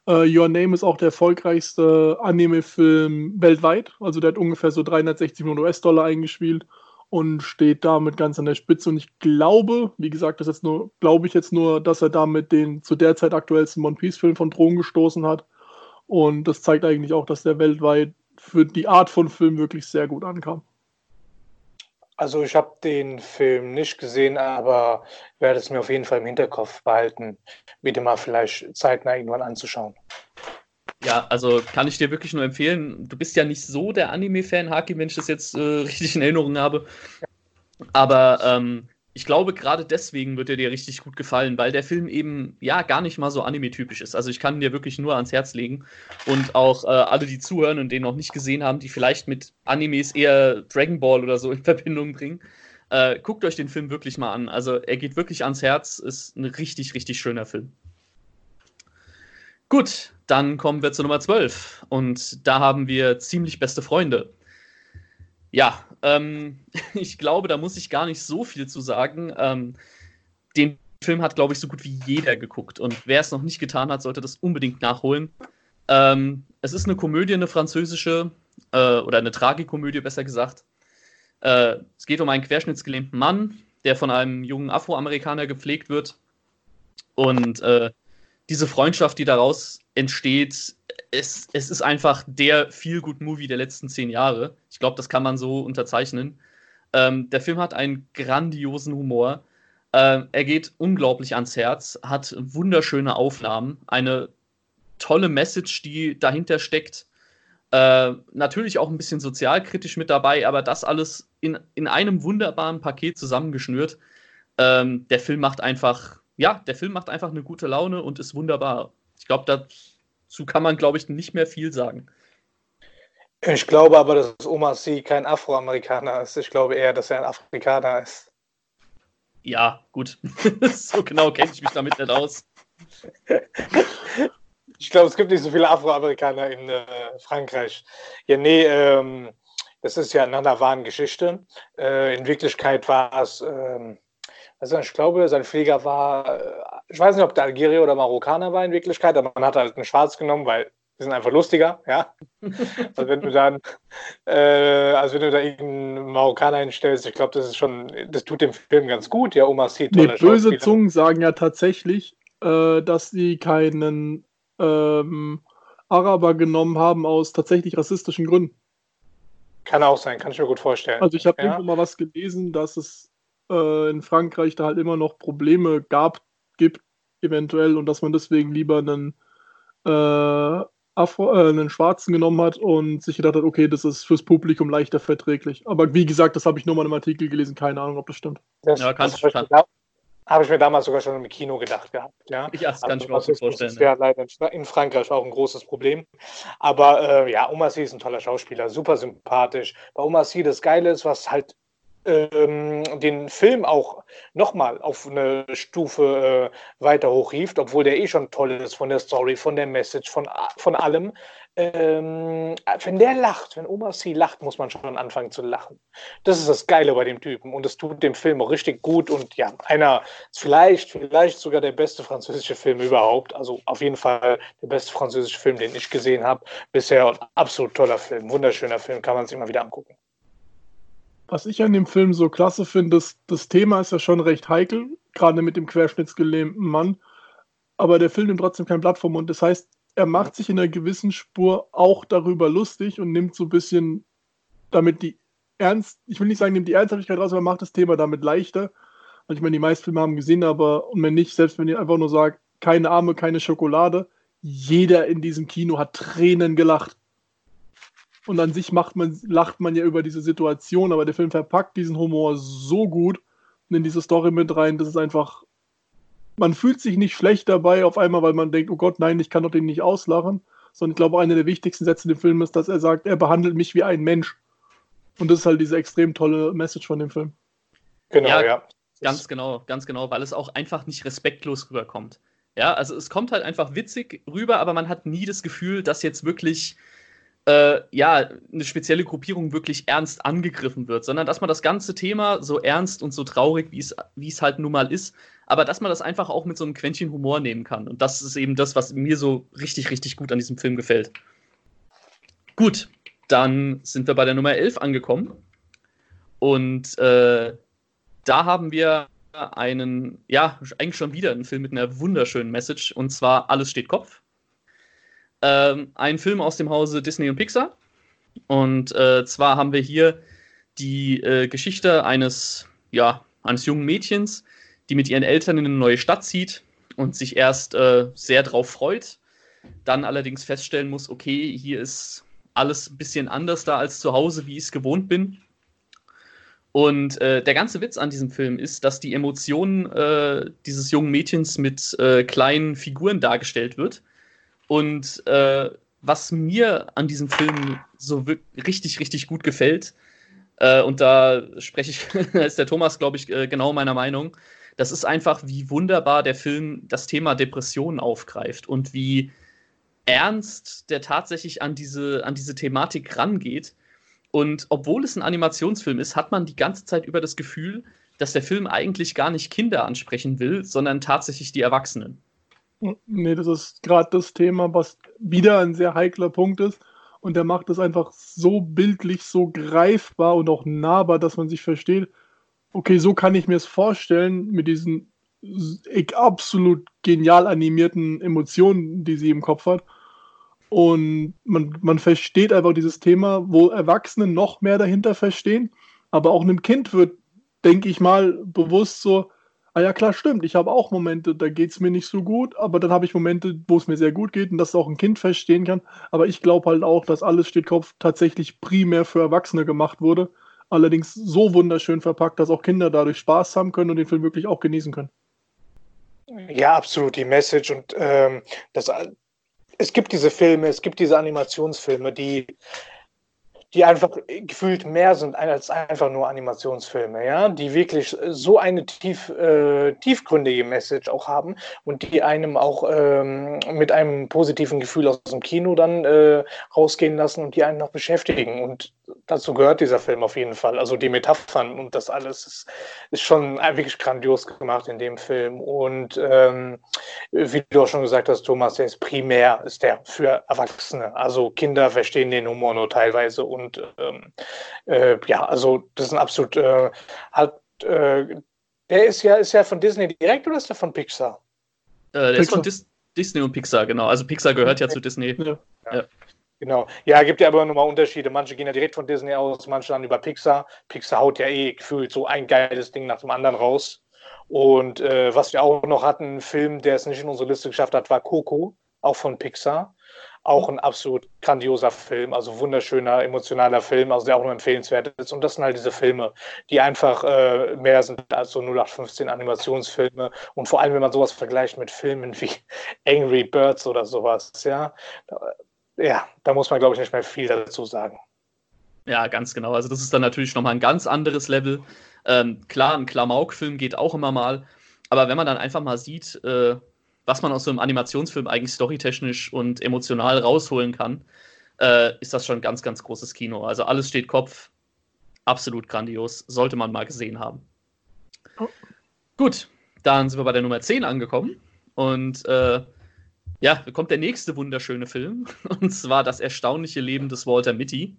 S2: Uh, Your Name ist auch der erfolgreichste Anime-Film weltweit. Also der hat ungefähr so 360 Millionen US-Dollar eingespielt und steht damit ganz an der Spitze. Und ich glaube, wie gesagt, das ist nur, glaube ich jetzt nur, dass er damit den zu der Zeit aktuellsten One Piece-Film von Drogen gestoßen hat. Und das zeigt eigentlich auch, dass der weltweit für die Art von Film wirklich sehr gut ankam.
S3: Also ich habe den Film nicht gesehen, aber werde es mir auf jeden Fall im Hinterkopf behalten, wieder mal vielleicht zeitnah irgendwann anzuschauen.
S1: Ja, also kann ich dir wirklich nur empfehlen. Du bist ja nicht so der Anime-Fan, Haki, wenn ich das jetzt äh, richtig in Erinnerung habe. Aber ähm, ich glaube, gerade deswegen wird er dir richtig gut gefallen, weil der Film eben ja gar nicht mal so anime-typisch ist. Also ich kann ihn dir wirklich nur ans Herz legen. Und auch äh, alle, die zuhören und den noch nicht gesehen haben, die vielleicht mit Animes eher Dragon Ball oder so in Verbindung bringen, äh, guckt euch den Film wirklich mal an. Also er geht wirklich ans Herz, ist ein richtig, richtig schöner Film. Gut, dann kommen wir zu Nummer 12. Und da haben wir ziemlich beste Freunde. Ja, ähm, ich glaube, da muss ich gar nicht so viel zu sagen. Ähm, den Film hat, glaube ich, so gut wie jeder geguckt. Und wer es noch nicht getan hat, sollte das unbedingt nachholen. Ähm, es ist eine Komödie, eine französische, äh, oder eine Tragikomödie, besser gesagt. Äh, es geht um einen querschnittsgelähmten Mann, der von einem jungen Afroamerikaner gepflegt wird. Und äh, diese Freundschaft, die daraus entsteht, es, es ist einfach der Feel-Good-Movie der letzten zehn Jahre. Ich glaube, das kann man so unterzeichnen. Ähm, der Film hat einen grandiosen Humor. Äh, er geht unglaublich ans Herz, hat wunderschöne Aufnahmen, eine tolle Message, die dahinter steckt. Äh, natürlich auch ein bisschen sozialkritisch mit dabei, aber das alles in, in einem wunderbaren Paket zusammengeschnürt. Ähm, der Film macht einfach, ja, der Film macht einfach eine gute Laune und ist wunderbar. Ich glaube, dazu kann man, glaube ich, nicht mehr viel sagen.
S3: Ich glaube aber, dass Omar Sy kein Afroamerikaner ist. Ich glaube eher, dass er ein Afrikaner ist.
S1: Ja, gut. so genau kenne ich mich damit nicht aus.
S3: Ich glaube, es gibt nicht so viele Afroamerikaner in äh, Frankreich. Ja, nee, ähm, das ist ja in einer wahren Geschichte. Äh, in Wirklichkeit war es, ähm, also ich glaube, sein Pfleger war, äh, ich weiß nicht, ob der Algerier oder Marokkaner war in Wirklichkeit, aber man hat halt einen Schwarz genommen, weil die sind einfach lustiger, ja. Also wenn du dann, äh, also wenn du da irgendeinen Marokkaner hinstellst, ich glaube, das ist schon, das tut dem Film ganz gut. Ja, Oma sieht
S2: nee, böse Zungen sagen ja tatsächlich, äh, dass sie keinen ähm, Araber genommen haben aus tatsächlich rassistischen Gründen.
S3: Kann auch sein, kann ich mir gut vorstellen.
S2: Also ich habe ja. irgendwo mal was gelesen, dass es äh, in Frankreich da halt immer noch Probleme gab, gibt, eventuell, und dass man deswegen lieber einen, äh, Afro, äh, einen Schwarzen genommen hat und sich gedacht hat, okay, das ist fürs Publikum leichter verträglich. Aber wie gesagt, das habe ich nur mal im Artikel gelesen, keine Ahnung, ob das stimmt.
S3: Das, ja, kann das ich, habe ich mir damals sogar schon im Kino gedacht gehabt. Ja,
S1: ja das kann also, ich mir auch so vorstellen.
S3: Das ist ja leider in Frankreich auch ein großes Problem. Aber äh, ja, Omar Sy ist ein toller Schauspieler, super sympathisch. Bei Omar Sy das Geile ist, was halt ähm, den Film auch nochmal auf eine Stufe äh, weiter hochhieft, obwohl der eh schon toll ist von der Story, von der Message, von, von allem. Ähm, wenn der lacht, wenn Omar Sy lacht, muss man schon anfangen zu lachen. Das ist das Geile bei dem Typen und es tut dem Film auch richtig gut und ja, einer, vielleicht, vielleicht sogar der beste französische Film überhaupt. Also auf jeden Fall der beste französische Film, den ich gesehen habe. Bisher absolut toller Film, wunderschöner Film, kann man sich mal wieder angucken.
S2: Was ich an dem Film so klasse finde, das, das Thema ist ja schon recht heikel, gerade mit dem querschnittsgelähmten Mann. Aber der Film nimmt trotzdem kein Blatt vom Mund. Das heißt, er macht sich in einer gewissen Spur auch darüber lustig und nimmt so ein bisschen damit die Ernst, ich will nicht sagen, nimmt die Ernsthaftigkeit raus, aber macht das Thema damit leichter. Und ich meine, die meisten Filme haben gesehen, aber und wenn nicht, selbst wenn ihr einfach nur sagt, keine Arme, keine Schokolade, jeder in diesem Kino hat Tränen gelacht. Und an sich macht man, lacht man ja über diese Situation, aber der Film verpackt diesen Humor so gut und in diese Story mit rein, dass es einfach man fühlt sich nicht schlecht dabei auf einmal, weil man denkt, oh Gott, nein, ich kann doch den nicht auslachen. Sondern ich glaube, einer der wichtigsten Sätze in dem Film ist, dass er sagt, er behandelt mich wie ein Mensch. Und das ist halt diese extrem tolle Message von dem Film.
S1: Genau, ja. ja. Ganz genau, ganz genau, weil es auch einfach nicht respektlos rüberkommt. Ja, also es kommt halt einfach witzig rüber, aber man hat nie das Gefühl, dass jetzt wirklich äh, ja, eine spezielle Gruppierung wirklich ernst angegriffen wird, sondern dass man das ganze Thema so ernst und so traurig, wie es halt nun mal ist, aber dass man das einfach auch mit so einem Quäntchen Humor nehmen kann. Und das ist eben das, was mir so richtig, richtig gut an diesem Film gefällt. Gut, dann sind wir bei der Nummer 11 angekommen. Und äh, da haben wir einen, ja, eigentlich schon wieder einen Film mit einer wunderschönen Message. Und zwar Alles steht Kopf. Ähm, ein Film aus dem Hause Disney und Pixar. Und äh, zwar haben wir hier die äh, Geschichte eines, ja, eines jungen Mädchens, die mit ihren Eltern in eine neue Stadt zieht und sich erst äh, sehr drauf freut, dann allerdings feststellen muss, okay, hier ist alles ein bisschen anders da als zu Hause, wie ich es gewohnt bin. Und äh, der ganze Witz an diesem Film ist, dass die Emotionen äh, dieses jungen Mädchens mit äh, kleinen Figuren dargestellt wird. Und äh, was mir an diesem Film so richtig, richtig gut gefällt, äh, und da spreche ich, da ist der Thomas, glaube ich, genau meiner Meinung, das ist einfach, wie wunderbar der Film das Thema Depression aufgreift und wie Ernst, der tatsächlich an diese, an diese Thematik rangeht. Und obwohl es ein Animationsfilm ist, hat man die ganze Zeit über das Gefühl, dass der Film eigentlich gar nicht Kinder ansprechen will, sondern tatsächlich die Erwachsenen.
S2: Nee, das ist gerade das Thema, was wieder ein sehr heikler Punkt ist. Und der macht es einfach so bildlich, so greifbar und auch nahbar, dass man sich versteht, okay, so kann ich mir es vorstellen, mit diesen absolut genial animierten Emotionen, die sie im Kopf hat. Und man, man versteht einfach dieses Thema, wo Erwachsene noch mehr dahinter verstehen. Aber auch einem Kind wird, denke ich mal, bewusst so, ah ja klar, stimmt, ich habe auch Momente, da geht es mir nicht so gut, aber dann habe ich Momente, wo es mir sehr gut geht und dass auch ein Kind verstehen kann. Aber ich glaube halt auch, dass alles steht Kopf tatsächlich primär für Erwachsene gemacht wurde. Allerdings so wunderschön verpackt, dass auch Kinder dadurch Spaß haben können und den Film wirklich auch genießen können.
S3: Ja, absolut, die Message und ähm, das, es gibt diese Filme, es gibt diese Animationsfilme, die die einfach gefühlt mehr sind als einfach nur Animationsfilme, ja, die wirklich so eine tief, äh, tiefgründige Message auch haben und die einem auch ähm, mit einem positiven Gefühl aus dem Kino dann äh, rausgehen lassen und die einen noch beschäftigen. Und dazu gehört dieser Film auf jeden Fall. Also die Metaphern und das alles ist, ist schon wirklich grandios gemacht in dem Film. Und ähm, wie du auch schon gesagt hast, Thomas, der ist primär ist der für Erwachsene. Also Kinder verstehen den Humor nur teilweise und ähm, äh, ja, also das ist ein absolut äh, halt, äh, der ist ja, ist ja von Disney direkt oder ist der von Pixar?
S1: Äh, der Pixar. ist von Dis Disney und Pixar, genau. Also Pixar gehört ja zu Disney. Ja.
S3: ja. Genau. Ja, gibt ja aber nochmal Unterschiede. Manche gehen ja direkt von Disney aus, manche dann über Pixar. Pixar haut ja eh gefühlt so ein geiles Ding nach dem anderen raus. Und äh, was wir auch noch hatten, ein Film, der es nicht in unsere Liste geschafft hat, war Coco, auch von Pixar. Auch ein absolut grandioser Film, also wunderschöner, emotionaler Film, also der auch nur empfehlenswert ist. Und das sind halt diese Filme, die einfach äh, mehr sind als so 0815 Animationsfilme. Und vor allem, wenn man sowas vergleicht mit Filmen wie Angry Birds oder sowas, ja, ja, da muss man, glaube ich, nicht mehr viel dazu sagen.
S1: Ja, ganz genau. Also das ist dann natürlich nochmal ein ganz anderes Level. Ähm, klar, ein Klamauk-Film geht auch immer mal. Aber wenn man dann einfach mal sieht, äh, was man aus so einem Animationsfilm eigentlich storytechnisch und emotional rausholen kann, äh, ist das schon ganz, ganz großes Kino. Also alles steht Kopf. Absolut grandios. Sollte man mal gesehen haben. Oh. Gut, dann sind wir bei der Nummer 10 angekommen. Und äh, ja, kommt der nächste wunderschöne Film, und zwar Das erstaunliche Leben des Walter Mitty.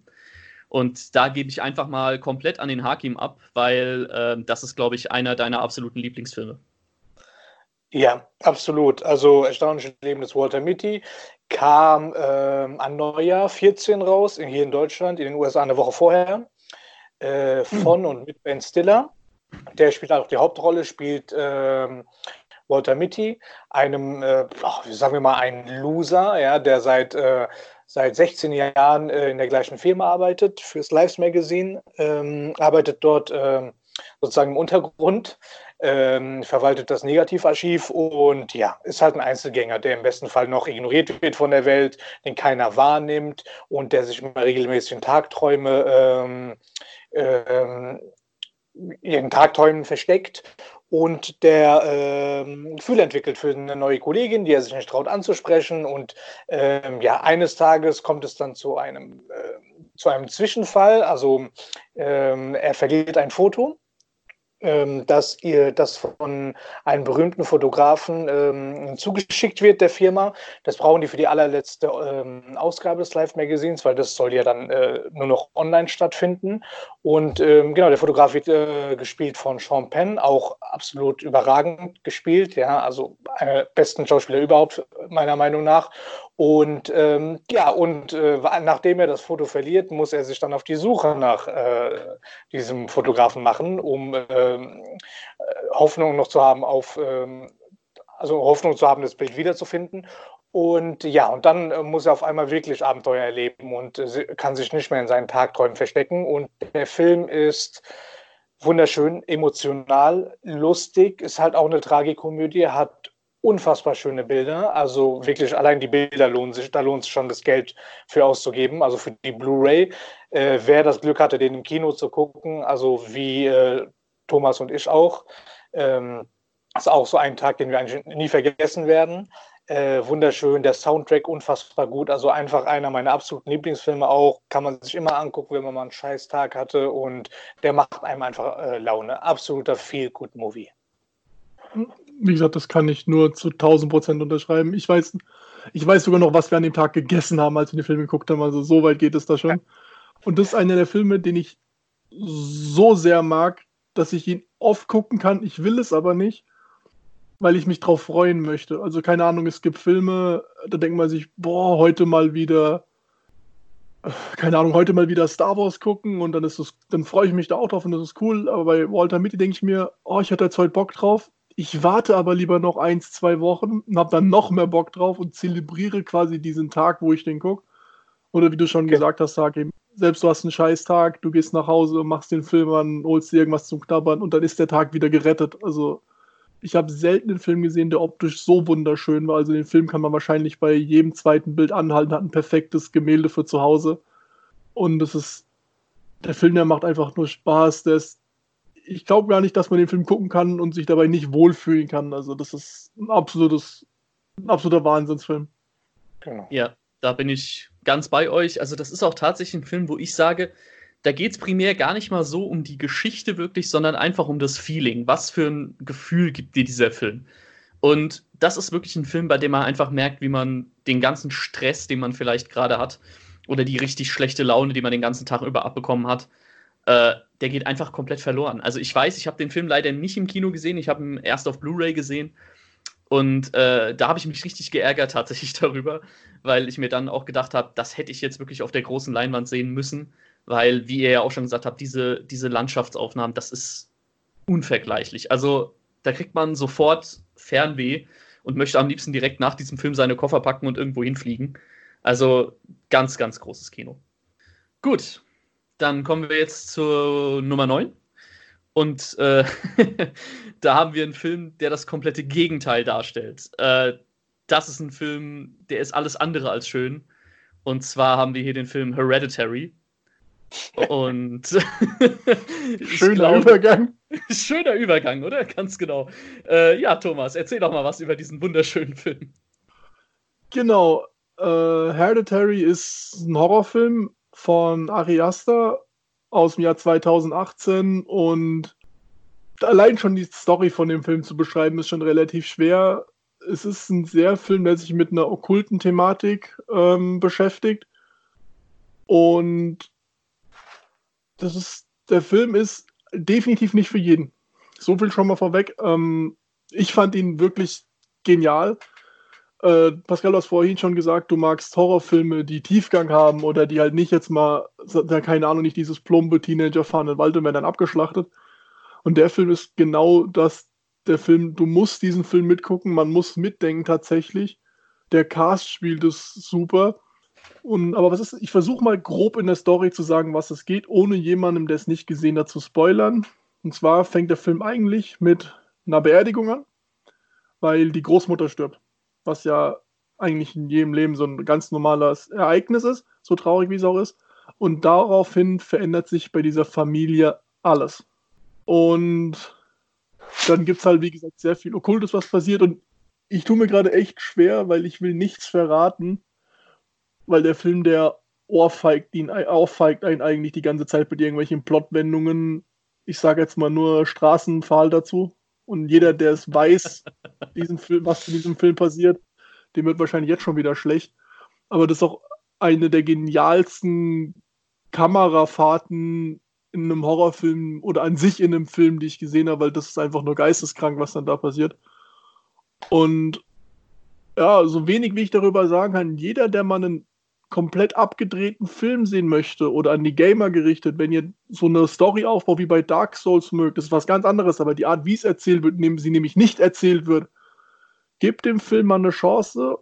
S1: Und da gebe ich einfach mal komplett an den Hakim ab, weil äh, das ist, glaube ich, einer deiner absoluten Lieblingsfilme.
S3: Ja, absolut. Also Erstaunliches Leben des Walter Mitty kam ähm, an Neujahr 14 raus, hier in Deutschland, in den USA eine Woche vorher, äh, von und mit Ben Stiller. Der spielt auch die Hauptrolle, spielt ähm, Walter Mitty, einem, äh, sagen wir mal, ein Loser, ja, der seit, äh, seit 16 Jahren äh, in der gleichen Firma arbeitet, fürs Lives Magazine, ähm, arbeitet dort ähm, sozusagen im Untergrund, ähm, verwaltet das Negativarchiv und ja, ist halt ein Einzelgänger, der im besten Fall noch ignoriert wird von der Welt, den keiner wahrnimmt und der sich immer regelmäßig in Tagträume ähm, ähm, in Tagträumen versteckt und der ähm, Gefühl entwickelt für eine neue Kollegin, die er sich nicht traut anzusprechen. Und ähm, ja, eines Tages kommt es dann zu einem, äh, zu einem Zwischenfall. Also ähm, er verliert ein Foto dass ihr das von einem berühmten Fotografen ähm, zugeschickt wird der Firma. Das brauchen die für die allerletzte ähm, Ausgabe des Live Magazins, weil das soll ja dann äh, nur noch online stattfinden. Und ähm, genau, der Fotograf wird äh, gespielt von Sean Penn, auch absolut überragend gespielt, ja, also einer der besten Schauspieler überhaupt meiner Meinung nach. Und ähm, ja, und äh, nachdem er das Foto verliert, muss er sich dann auf die Suche nach äh, diesem Fotografen machen, um ähm, äh, Hoffnung noch zu haben auf, ähm, also Hoffnung zu haben, das Bild wiederzufinden. Und ja, und dann äh, muss er auf einmal wirklich Abenteuer erleben und äh, kann sich nicht mehr in seinen Tagträumen verstecken. Und der Film ist wunderschön, emotional, lustig, ist halt auch eine Tragikomödie, hat unfassbar schöne Bilder. Also wirklich allein die Bilder lohnen sich, da lohnt sich schon das Geld für auszugeben. Also für die Blu-ray. Äh, wer das Glück hatte, den im Kino zu gucken, also wie äh, Thomas und ich auch, ähm, ist auch so ein Tag, den wir eigentlich nie vergessen werden. Äh, wunderschön, der Soundtrack unfassbar gut. Also einfach einer meiner absoluten Lieblingsfilme auch. Kann man sich immer angucken, wenn man mal einen scheiß Tag hatte. Und der macht einem einfach äh, Laune. Absoluter Feel-Good-Movie.
S2: Wie gesagt, das kann ich nur zu 1000 Prozent unterschreiben. Ich weiß, ich weiß sogar noch, was wir an dem Tag gegessen haben, als wir den Film geguckt haben. Also so weit geht es da schon. Und das ist einer der Filme, den ich so sehr mag, dass ich ihn oft gucken kann. Ich will es aber nicht weil ich mich drauf freuen möchte. Also keine Ahnung, es gibt Filme, da denkt man sich, boah, heute mal wieder, keine Ahnung, heute mal wieder Star Wars gucken und dann ist es, dann freue ich mich da auch drauf und das ist cool. Aber bei Walter Mitty denke ich mir, oh, ich hatte jetzt heute Bock drauf. Ich warte aber lieber noch eins, zwei Wochen und habe dann noch mehr Bock drauf und zelebriere quasi diesen Tag, wo ich den gucke. Oder wie du schon okay. gesagt hast, sag eben, selbst du hast einen scheiß Tag, du gehst nach Hause, machst den Film an, holst dir irgendwas zum Knabbern und dann ist der Tag wieder gerettet. Also ich habe selten einen Film gesehen, der optisch so wunderschön war. Also den Film kann man wahrscheinlich bei jedem zweiten Bild anhalten, hat ein perfektes Gemälde für zu Hause. Und das ist, der Film, der macht einfach nur Spaß. Der ist, ich glaube gar nicht, dass man den Film gucken kann und sich dabei nicht wohlfühlen kann. Also das ist ein absolutes, ein absoluter Wahnsinnsfilm.
S1: Genau. Ja, da bin ich ganz bei euch. Also das ist auch tatsächlich ein Film, wo ich sage, da geht es primär gar nicht mal so um die Geschichte wirklich, sondern einfach um das Feeling. Was für ein Gefühl gibt dir dieser Film? Und das ist wirklich ein Film, bei dem man einfach merkt, wie man den ganzen Stress, den man vielleicht gerade hat, oder die richtig schlechte Laune, die man den ganzen Tag über abbekommen hat, äh, der geht einfach komplett verloren. Also ich weiß, ich habe den Film leider nicht im Kino gesehen, ich habe ihn erst auf Blu-ray gesehen. Und äh, da habe ich mich richtig geärgert tatsächlich darüber, weil ich mir dann auch gedacht habe, das hätte ich jetzt wirklich auf der großen Leinwand sehen müssen weil, wie ihr ja auch schon gesagt habt, diese, diese Landschaftsaufnahmen, das ist unvergleichlich. Also da kriegt man sofort Fernweh und möchte am liebsten direkt nach diesem Film seine Koffer packen und irgendwo hinfliegen. Also ganz, ganz großes Kino. Gut, dann kommen wir jetzt zur Nummer 9. Und äh, da haben wir einen Film, der das komplette Gegenteil darstellt. Äh, das ist ein Film, der ist alles andere als schön. Und zwar haben wir hier den Film Hereditary. Und
S2: schöner glaube, Übergang.
S1: Schöner Übergang, oder? Ganz genau. Äh, ja, Thomas, erzähl doch mal was über diesen wunderschönen Film.
S2: Genau. Äh, Hereditary ist ein Horrorfilm von Ari Aster aus dem Jahr 2018 und allein schon die Story von dem Film zu beschreiben ist schon relativ schwer. Es ist ein sehr Film, der sich mit einer okkulten Thematik ähm, beschäftigt und das ist, der Film ist definitiv nicht für jeden. So viel schon mal vorweg. Ähm, ich fand ihn wirklich genial. Äh, Pascal, du hast vorhin schon gesagt, du magst Horrorfilme, die Tiefgang haben oder die halt nicht jetzt mal, keine Ahnung, nicht dieses plumpe Teenager fahren in den Wald und werden dann abgeschlachtet. Und der Film ist genau das, der Film, du musst diesen Film mitgucken, man muss mitdenken tatsächlich. Der Cast spielt es super. Und, aber was ist, ich versuche mal grob in der Story zu sagen, was es geht, ohne jemandem, der es nicht gesehen hat, zu spoilern. Und zwar fängt der Film eigentlich mit einer Beerdigung an, weil die Großmutter stirbt. Was ja eigentlich in jedem Leben so ein ganz normales Ereignis ist, so traurig wie es auch ist. Und daraufhin verändert sich bei dieser Familie alles. Und dann gibt es halt, wie gesagt, sehr viel Okkultes, was passiert. Und ich tue mir gerade echt schwer, weil ich will nichts verraten, weil der Film, der ohrfeigt ihn, auffeigt einen eigentlich die ganze Zeit mit irgendwelchen Plotwendungen. Ich sage jetzt mal nur Straßenpfahl dazu. Und jeder, der es weiß, diesen Film, was in diesem Film passiert, dem wird wahrscheinlich jetzt schon wieder schlecht. Aber das ist auch eine der genialsten Kamerafahrten in einem Horrorfilm oder an sich in einem Film, die ich gesehen habe, weil das ist einfach nur geisteskrank, was dann da passiert. Und ja, so wenig wie ich darüber sagen kann, jeder, der mal einen komplett abgedrehten Film sehen möchte oder an die Gamer gerichtet, wenn ihr so eine Storyaufbau wie bei Dark Souls mögt, das ist was ganz anderes, aber die Art, wie es erzählt wird, indem sie nämlich nicht erzählt wird, gebt dem Film mal eine Chance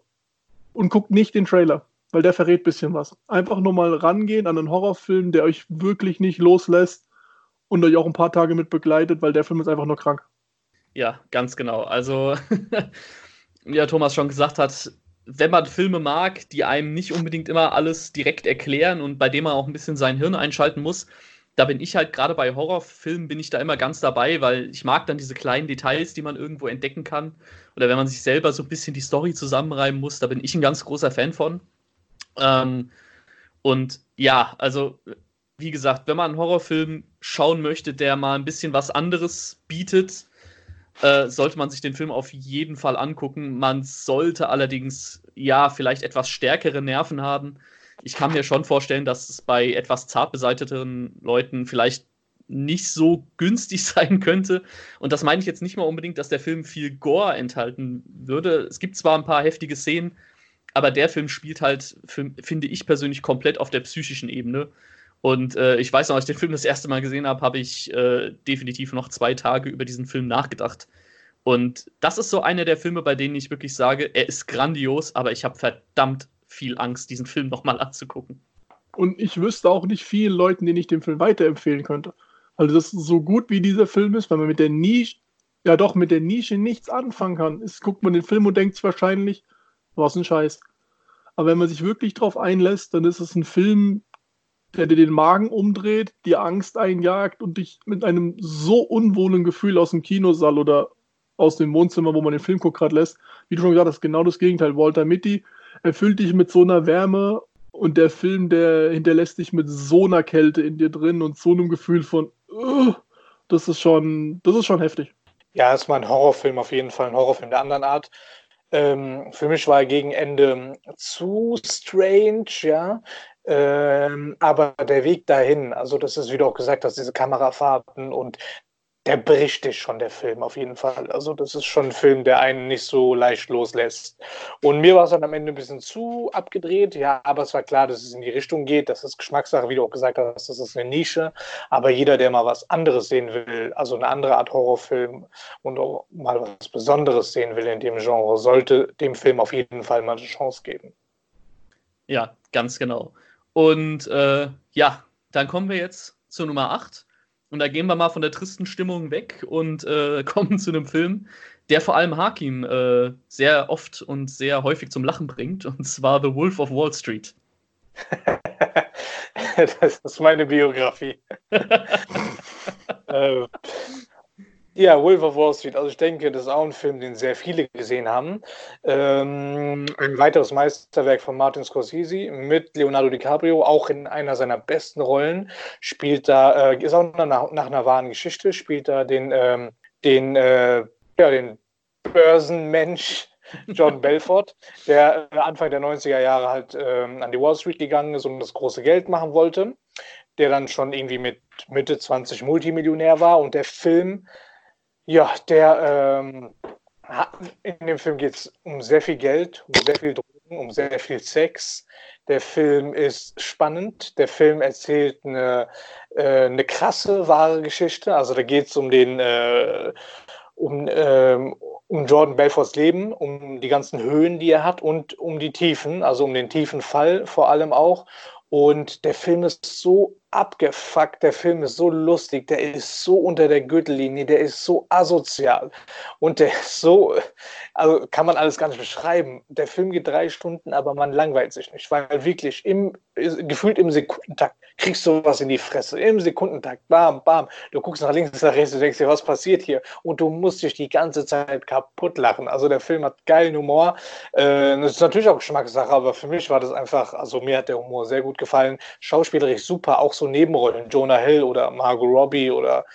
S2: und guckt nicht den Trailer, weil der verrät ein bisschen was. Einfach nur mal rangehen an einen Horrorfilm, der euch wirklich nicht loslässt und euch auch ein paar Tage mit begleitet, weil der Film ist einfach nur krank.
S1: Ja, ganz genau. Also, wie ja, Thomas schon gesagt hat, wenn man Filme mag, die einem nicht unbedingt immer alles direkt erklären und bei dem man auch ein bisschen sein Hirn einschalten muss, da bin ich halt gerade bei Horrorfilmen bin ich da immer ganz dabei, weil ich mag dann diese kleinen Details, die man irgendwo entdecken kann. Oder wenn man sich selber so ein bisschen die Story zusammenreiben muss, da bin ich ein ganz großer Fan von. Ähm, und ja, also wie gesagt, wenn man einen Horrorfilm schauen möchte, der mal ein bisschen was anderes bietet, äh, sollte man sich den Film auf jeden Fall angucken. Man sollte allerdings ja vielleicht etwas stärkere Nerven haben ich kann mir schon vorstellen, dass es bei etwas zart beseiteten Leuten vielleicht nicht so günstig sein könnte. Und das meine ich jetzt nicht mal unbedingt, dass der Film viel Gore enthalten würde. Es gibt zwar ein paar heftige Szenen, aber der Film spielt halt, finde ich persönlich, komplett auf der psychischen Ebene. Und äh, ich weiß noch, als ich den Film das erste Mal gesehen habe, habe ich äh, definitiv noch zwei Tage über diesen Film nachgedacht. Und das ist so einer der Filme, bei denen ich wirklich sage, er ist grandios, aber ich habe verdammt viel Angst, diesen Film nochmal anzugucken.
S2: Und ich wüsste auch nicht vielen Leuten, denen ich den Film weiterempfehlen könnte. Also das ist so gut wie dieser Film ist, weil man mit der Nische, ja doch, mit der Nische nichts anfangen kann. Ist, guckt man den Film und denkt wahrscheinlich, was ein Scheiß. Aber wenn man sich wirklich drauf einlässt, dann ist es ein Film, der dir den Magen umdreht, dir Angst einjagt und dich mit einem so unwohlen Gefühl aus dem Kinosaal oder aus dem Wohnzimmer, wo man den Film guckt, gerade lässt. Wie du schon gesagt hast, genau das Gegenteil. Walter Mitty erfüllt dich mit so einer Wärme und der Film, der hinterlässt dich mit so einer Kälte in dir drin und so einem Gefühl von, das ist schon, das ist schon heftig.
S3: Ja, es war ein Horrorfilm, auf jeden Fall ein Horrorfilm der anderen Art. Ähm, für mich war er gegen Ende zu strange, ja. Ähm, aber der Weg dahin, also das ist, wie du auch gesagt hast, diese Kamerafahrten und der bricht dich schon, der Film, auf jeden Fall. Also, das ist schon ein Film, der einen nicht so leicht loslässt. Und mir war es dann am Ende ein bisschen zu abgedreht, ja, aber es war klar, dass es in die Richtung geht. Das ist Geschmackssache, wie du auch gesagt hast, das ist eine Nische. Aber jeder, der mal was anderes sehen will, also eine andere Art Horrorfilm und auch mal was Besonderes sehen will in dem Genre, sollte dem Film auf jeden Fall mal eine Chance geben.
S1: Ja, ganz genau. Und äh, ja, dann kommen wir jetzt zur Nummer 8. Und da gehen wir mal von der tristen Stimmung weg und äh, kommen zu einem Film, der vor allem Hakim äh, sehr oft und sehr häufig zum Lachen bringt, und zwar The Wolf of Wall Street.
S3: das ist meine Biografie. äh, ja, Wolf of Wall Street. Also ich denke, das ist auch ein Film, den sehr viele gesehen haben. Ähm, ein weiteres Meisterwerk von Martin Scorsese mit Leonardo DiCaprio, auch in einer seiner besten Rollen. Spielt da, äh, ist auch nach, nach, einer wahren Geschichte, spielt da den, ähm, den, äh, ja, den Börsenmensch John Belfort, der äh, Anfang der 90er Jahre halt ähm, an die Wall Street gegangen ist und das große Geld machen wollte, der dann schon irgendwie mit Mitte 20 Multimillionär war und der Film ja, der ähm, in dem Film geht es um sehr viel Geld, um sehr viel Drogen, um sehr viel Sex. Der Film ist spannend. Der Film erzählt eine, äh, eine krasse, wahre Geschichte. Also da geht es um den äh, um, ähm, um Jordan Belforts Leben, um die ganzen Höhen, die er hat und um die Tiefen, also um den tiefen Fall vor allem auch. Und der Film ist so abgefuckt. Der Film ist so lustig, der ist so unter der Gürtellinie, der ist so asozial und der ist so, also kann man alles gar nicht beschreiben. Der Film geht drei Stunden, aber man langweilt sich nicht, weil wirklich im, gefühlt im Sekundentakt kriegst du was in die Fresse. Im Sekundentakt, bam, bam. Du guckst nach links, nach rechts, du denkst dir, was passiert hier? Und du musst dich die ganze Zeit kaputt lachen. Also der Film hat geilen Humor. Äh, das ist natürlich auch Geschmackssache, aber für mich war das einfach, also mir hat der Humor sehr gut gefallen. Schauspielerisch super, auch so Nebenrollen, Jonah Hill oder Margot Robbie oder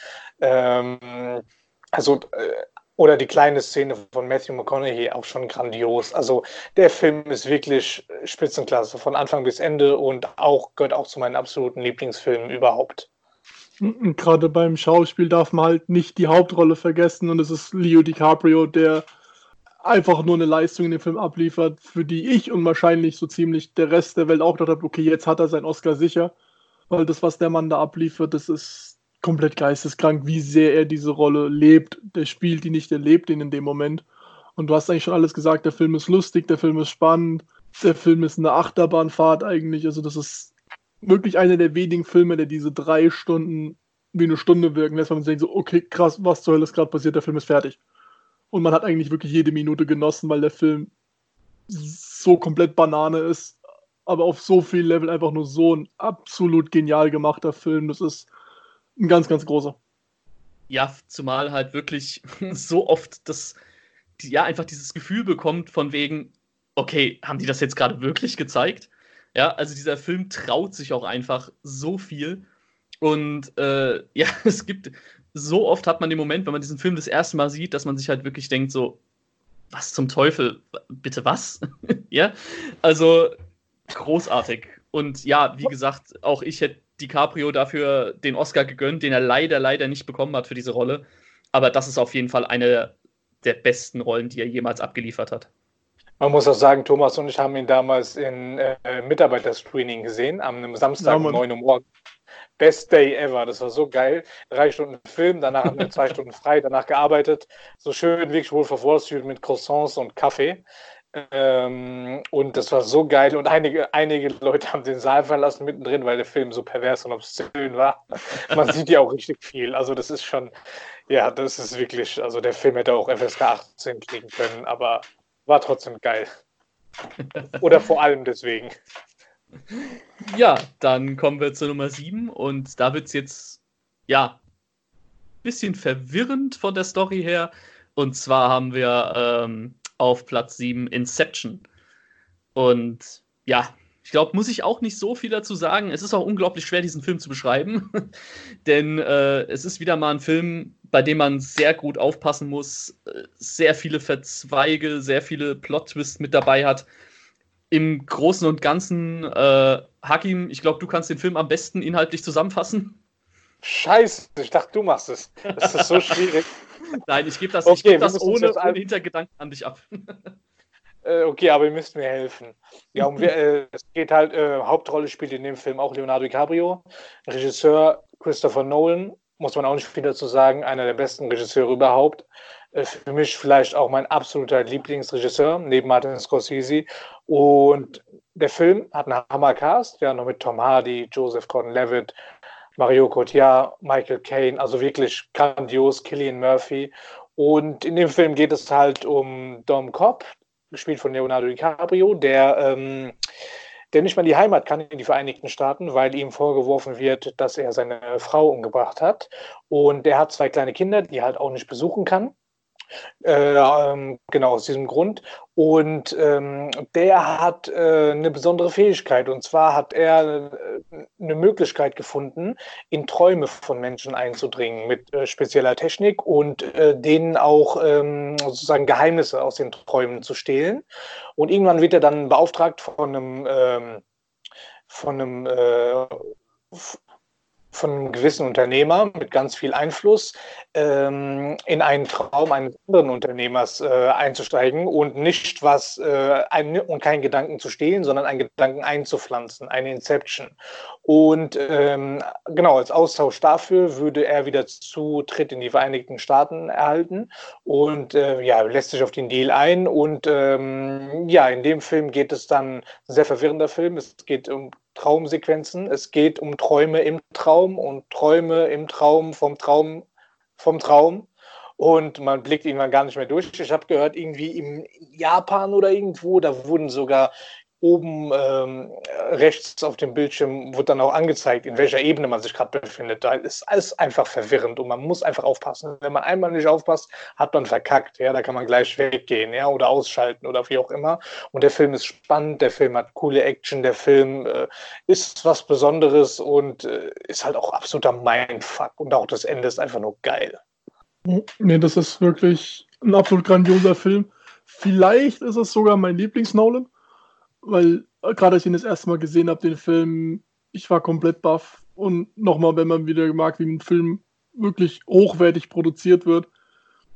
S3: ähm, also äh, oder die kleine Szene von Matthew McConaughey auch schon grandios. Also der Film ist wirklich Spitzenklasse von Anfang bis Ende und auch gehört auch zu meinen absoluten Lieblingsfilmen überhaupt.
S2: Gerade beim Schauspiel darf man halt nicht die Hauptrolle vergessen und es ist Leo DiCaprio, der einfach nur eine Leistung in dem Film abliefert, für die ich und wahrscheinlich so ziemlich der Rest der Welt auch gedacht habe, okay, jetzt hat er seinen Oscar sicher weil das, was der Mann da abliefert, das ist komplett geisteskrank, wie sehr er diese Rolle lebt. Der spielt die nicht, der lebt ihn in dem Moment. Und du hast eigentlich schon alles gesagt, der Film ist lustig, der Film ist spannend, der Film ist eine Achterbahnfahrt eigentlich. Also das ist wirklich einer der wenigen Filme, der diese drei Stunden wie eine Stunde wirken lässt, weil man denkt so, okay, krass, was zur Hölle ist gerade passiert, der Film ist fertig. Und man hat eigentlich wirklich jede Minute genossen, weil der Film so komplett Banane ist, aber auf so viel Level einfach nur so ein absolut genial gemachter Film. Das ist ein ganz, ganz großer.
S1: Ja, zumal halt wirklich so oft das, ja, einfach dieses Gefühl bekommt von wegen, okay, haben die das jetzt gerade wirklich gezeigt? Ja, also dieser Film traut sich auch einfach so viel. Und äh, ja, es gibt, so oft hat man den Moment, wenn man diesen Film das erste Mal sieht, dass man sich halt wirklich denkt, so, was zum Teufel? Bitte was? ja, also großartig. Und ja, wie gesagt, auch ich hätte DiCaprio dafür den Oscar gegönnt, den er leider, leider nicht bekommen hat für diese Rolle. Aber das ist auf jeden Fall eine der besten Rollen, die er jemals abgeliefert hat.
S3: Man muss auch sagen, Thomas und ich haben ihn damals in äh, Mitarbeiterscreening gesehen, am Samstag um 9 Uhr morgens. Best Day ever. Das war so geil. Drei Stunden Film, danach haben wir zwei Stunden frei, danach gearbeitet. So schön wirklich Wolf of Wall Street mit Croissants und Kaffee. Ähm, und das war so geil. Und einige, einige Leute haben den Saal verlassen mittendrin, weil der Film so pervers und obszön war. Man sieht ja auch richtig viel. Also, das ist schon, ja, das ist wirklich, also der Film hätte auch FSK 18 kriegen können, aber war trotzdem geil. Oder vor allem deswegen.
S1: Ja, dann kommen wir zur Nummer 7 und da wird es jetzt, ja, ein bisschen verwirrend von der Story her. Und zwar haben wir ähm, auf Platz 7 Inception. Und ja, ich glaube, muss ich auch nicht so viel dazu sagen. Es ist auch unglaublich schwer, diesen Film zu beschreiben. Denn äh, es ist wieder mal ein Film, bei dem man sehr gut aufpassen muss, äh, sehr viele Verzweige, sehr viele Plot-Twists mit dabei hat im Großen und Ganzen, äh, Hakim, ich glaube, du kannst den Film am besten inhaltlich zusammenfassen.
S3: Scheiße, ich dachte, du machst es. Das ist so schwierig.
S1: Nein, ich gebe das, okay, geb das ohne, ohne Hintergedanken an dich ab.
S3: äh, okay, aber ihr müsst mir helfen. Ja, um, äh, es geht halt, äh, Hauptrolle spielt in dem Film auch Leonardo DiCaprio, Regisseur Christopher Nolan, muss man auch nicht viel dazu sagen, einer der besten Regisseure überhaupt. Äh, für mich vielleicht auch mein absoluter Lieblingsregisseur, neben Martin Scorsese. Und der Film hat einen Hammercast, ja, noch mit Tom Hardy, Joseph Gordon-Levitt, Mario Cotillard, Michael Caine, also wirklich grandios, Killian Murphy. Und in dem Film geht es halt um Dom Cobb, gespielt von Leonardo DiCaprio, der ähm, der nicht mal die Heimat kann in die Vereinigten Staaten, weil ihm vorgeworfen wird, dass er seine Frau umgebracht hat. Und er hat zwei kleine Kinder, die er halt auch nicht besuchen kann. Äh, ähm, genau aus diesem Grund. Und ähm, der hat äh, eine besondere Fähigkeit. Und zwar hat er äh, eine Möglichkeit gefunden, in Träume von Menschen einzudringen mit äh, spezieller Technik und äh, denen auch ähm, sozusagen Geheimnisse aus den Träumen zu stehlen. Und irgendwann wird er dann beauftragt von einem, ähm, von einem von einem gewissen Unternehmer mit ganz viel Einfluss ähm, in einen Traum eines anderen Unternehmers äh, einzusteigen und nicht was äh, ein, und keinen Gedanken zu stehlen, sondern einen Gedanken einzupflanzen, eine Inception. Und ähm, genau als Austausch dafür würde er wieder Zutritt in die Vereinigten Staaten erhalten und äh, ja lässt sich auf den Deal ein und ähm, ja in dem Film geht es dann ein sehr verwirrender Film. Es geht um Traumsequenzen. Es geht um Träume im Traum und Träume im Traum vom Traum vom Traum. Und man blickt irgendwann gar nicht mehr durch. Ich habe gehört, irgendwie im Japan oder irgendwo, da wurden sogar oben ähm, rechts auf dem Bildschirm wird dann auch angezeigt, in welcher Ebene man sich gerade befindet. Da ist alles einfach verwirrend und man muss einfach aufpassen. Wenn man einmal nicht aufpasst, hat man verkackt. Ja, da kann man gleich weggehen, ja, oder ausschalten oder wie auch immer. Und der Film ist spannend, der Film hat coole Action, der Film äh, ist was Besonderes und äh, ist halt auch absoluter Mindfuck. Und auch das Ende ist einfach nur geil.
S2: Nee, das ist wirklich ein absolut grandioser Film. Vielleicht ist es sogar mein Lieblings-Nolan weil äh, gerade als ich ihn das erste Mal gesehen habe, den Film, ich war komplett baff. Und nochmal, wenn man wieder mag, wie ein Film wirklich hochwertig produziert wird.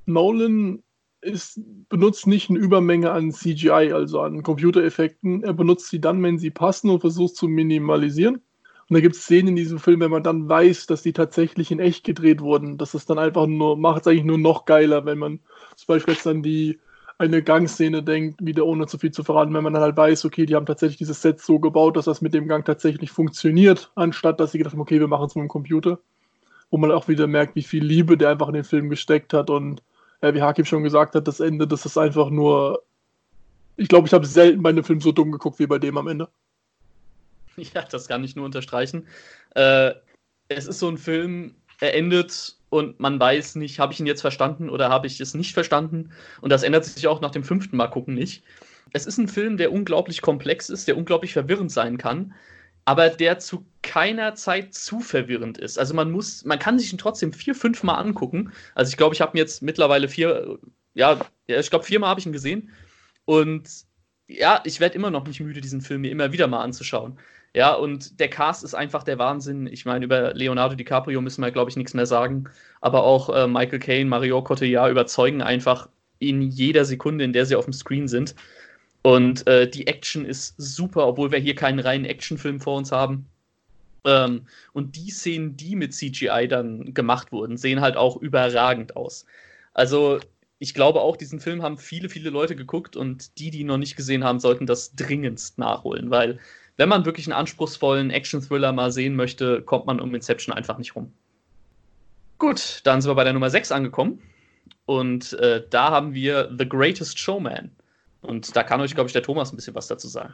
S2: Nolan ist, benutzt nicht eine Übermenge an CGI, also an Computereffekten. Er benutzt sie dann, wenn sie passen und versucht zu minimalisieren. Und da gibt es Szenen in diesem Film, wenn man dann weiß, dass die tatsächlich in echt gedreht wurden. Das ist dann einfach nur, macht es eigentlich nur noch geiler, wenn man zum Beispiel jetzt dann die eine Gangszene denkt, wieder ohne zu viel zu verraten, wenn man dann halt weiß, okay, die haben tatsächlich dieses Set so gebaut, dass das mit dem Gang tatsächlich funktioniert, anstatt dass sie gedacht haben, okay, wir machen es mit dem Computer. Wo man auch wieder merkt, wie viel Liebe der einfach in den Film gesteckt hat und ja, wie Hakim schon gesagt hat, das Ende, das ist einfach nur. Ich glaube, ich habe selten bei einem Film so dumm geguckt wie bei dem am Ende.
S1: Ja, das kann ich nur unterstreichen. Äh, es ist so ein Film, er endet und man weiß nicht, habe ich ihn jetzt verstanden oder habe ich es nicht verstanden. Und das ändert sich auch nach dem fünften Mal gucken nicht. Es ist ein Film, der unglaublich komplex ist, der unglaublich verwirrend sein kann, aber der zu keiner Zeit zu verwirrend ist. Also man muss, man kann sich ihn trotzdem vier, fünf Mal angucken. Also ich glaube, ich habe ihn jetzt mittlerweile vier, ja, ich glaube viermal habe ich ihn gesehen. Und ja, ich werde immer noch nicht müde, diesen Film mir immer wieder mal anzuschauen. Ja, und der Cast ist einfach der Wahnsinn. Ich meine, über Leonardo DiCaprio müssen wir, glaube ich, nichts mehr sagen. Aber auch äh, Michael Caine, Mario Cotillard überzeugen einfach in jeder Sekunde, in der sie auf dem Screen sind. Und äh, die Action ist super, obwohl wir hier keinen reinen Actionfilm vor uns haben. Ähm, und die Szenen, die mit CGI dann gemacht wurden, sehen halt auch überragend aus. Also ich glaube auch, diesen Film haben viele, viele Leute geguckt und die, die ihn noch nicht gesehen haben, sollten das dringendst nachholen, weil wenn man wirklich einen anspruchsvollen Action-Thriller mal sehen möchte, kommt man um Inception einfach nicht rum. Gut, dann sind wir bei der Nummer 6 angekommen. Und äh, da haben wir The Greatest Showman. Und da kann euch, glaube ich, der Thomas ein bisschen was dazu sagen.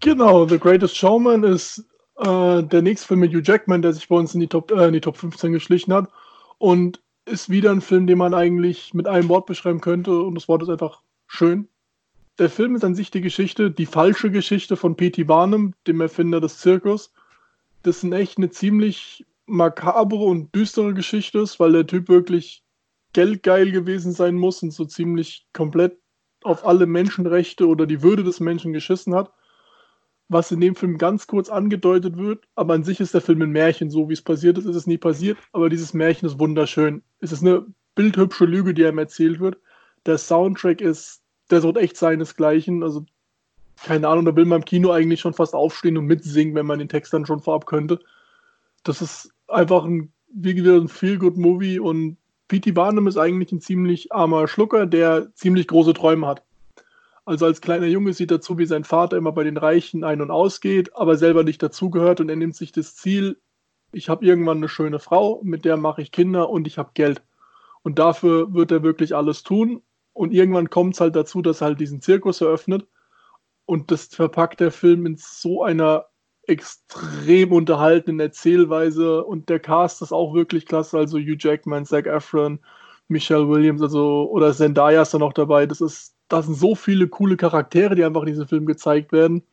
S2: Genau, The Greatest Showman ist äh, der nächste Film mit Hugh Jackman, der sich bei uns in die, Top, äh, in die Top 15 geschlichen hat. Und ist wieder ein Film, den man eigentlich mit einem Wort beschreiben könnte. Und das Wort ist einfach schön. Der Film ist an sich die Geschichte, die falsche Geschichte von P.T. Barnum, dem Erfinder des Zirkus. Das ist echt eine ziemlich makabre und düstere Geschichte ist, weil der Typ wirklich geldgeil gewesen sein muss und so ziemlich komplett auf alle Menschenrechte oder die Würde des Menschen geschissen hat. Was in dem Film ganz kurz angedeutet wird, aber an sich ist der Film ein Märchen, so wie es passiert ist, ist es nie passiert, aber dieses Märchen ist wunderschön. Es ist eine bildhübsche Lüge, die einem erzählt wird. Der Soundtrack ist, der sucht echt seinesgleichen, also keine Ahnung, da will man im Kino eigentlich schon fast aufstehen und mitsingen, wenn man den Text dann schon vorab könnte. Das ist einfach ein, wie gesagt, ein Feel-Good-Movie und P.T. Barnum ist eigentlich ein ziemlich armer Schlucker, der ziemlich große Träume hat. Also als kleiner Junge sieht er zu, wie sein Vater immer bei den Reichen ein- und ausgeht, aber selber nicht dazugehört und er nimmt sich das Ziel, ich habe irgendwann eine schöne Frau, mit der mache ich Kinder und ich habe Geld. Und dafür wird er wirklich alles tun. Und irgendwann kommt es halt dazu, dass er halt diesen Zirkus eröffnet. Und das verpackt der Film in so einer extrem unterhaltenen Erzählweise und der Cast ist auch wirklich klasse. Also Hugh Jackman, Zac Efron, Michelle Williams, also oder Zendaya ist da noch dabei. Das ist, das sind so viele coole Charaktere, die einfach in diesem Film gezeigt werden.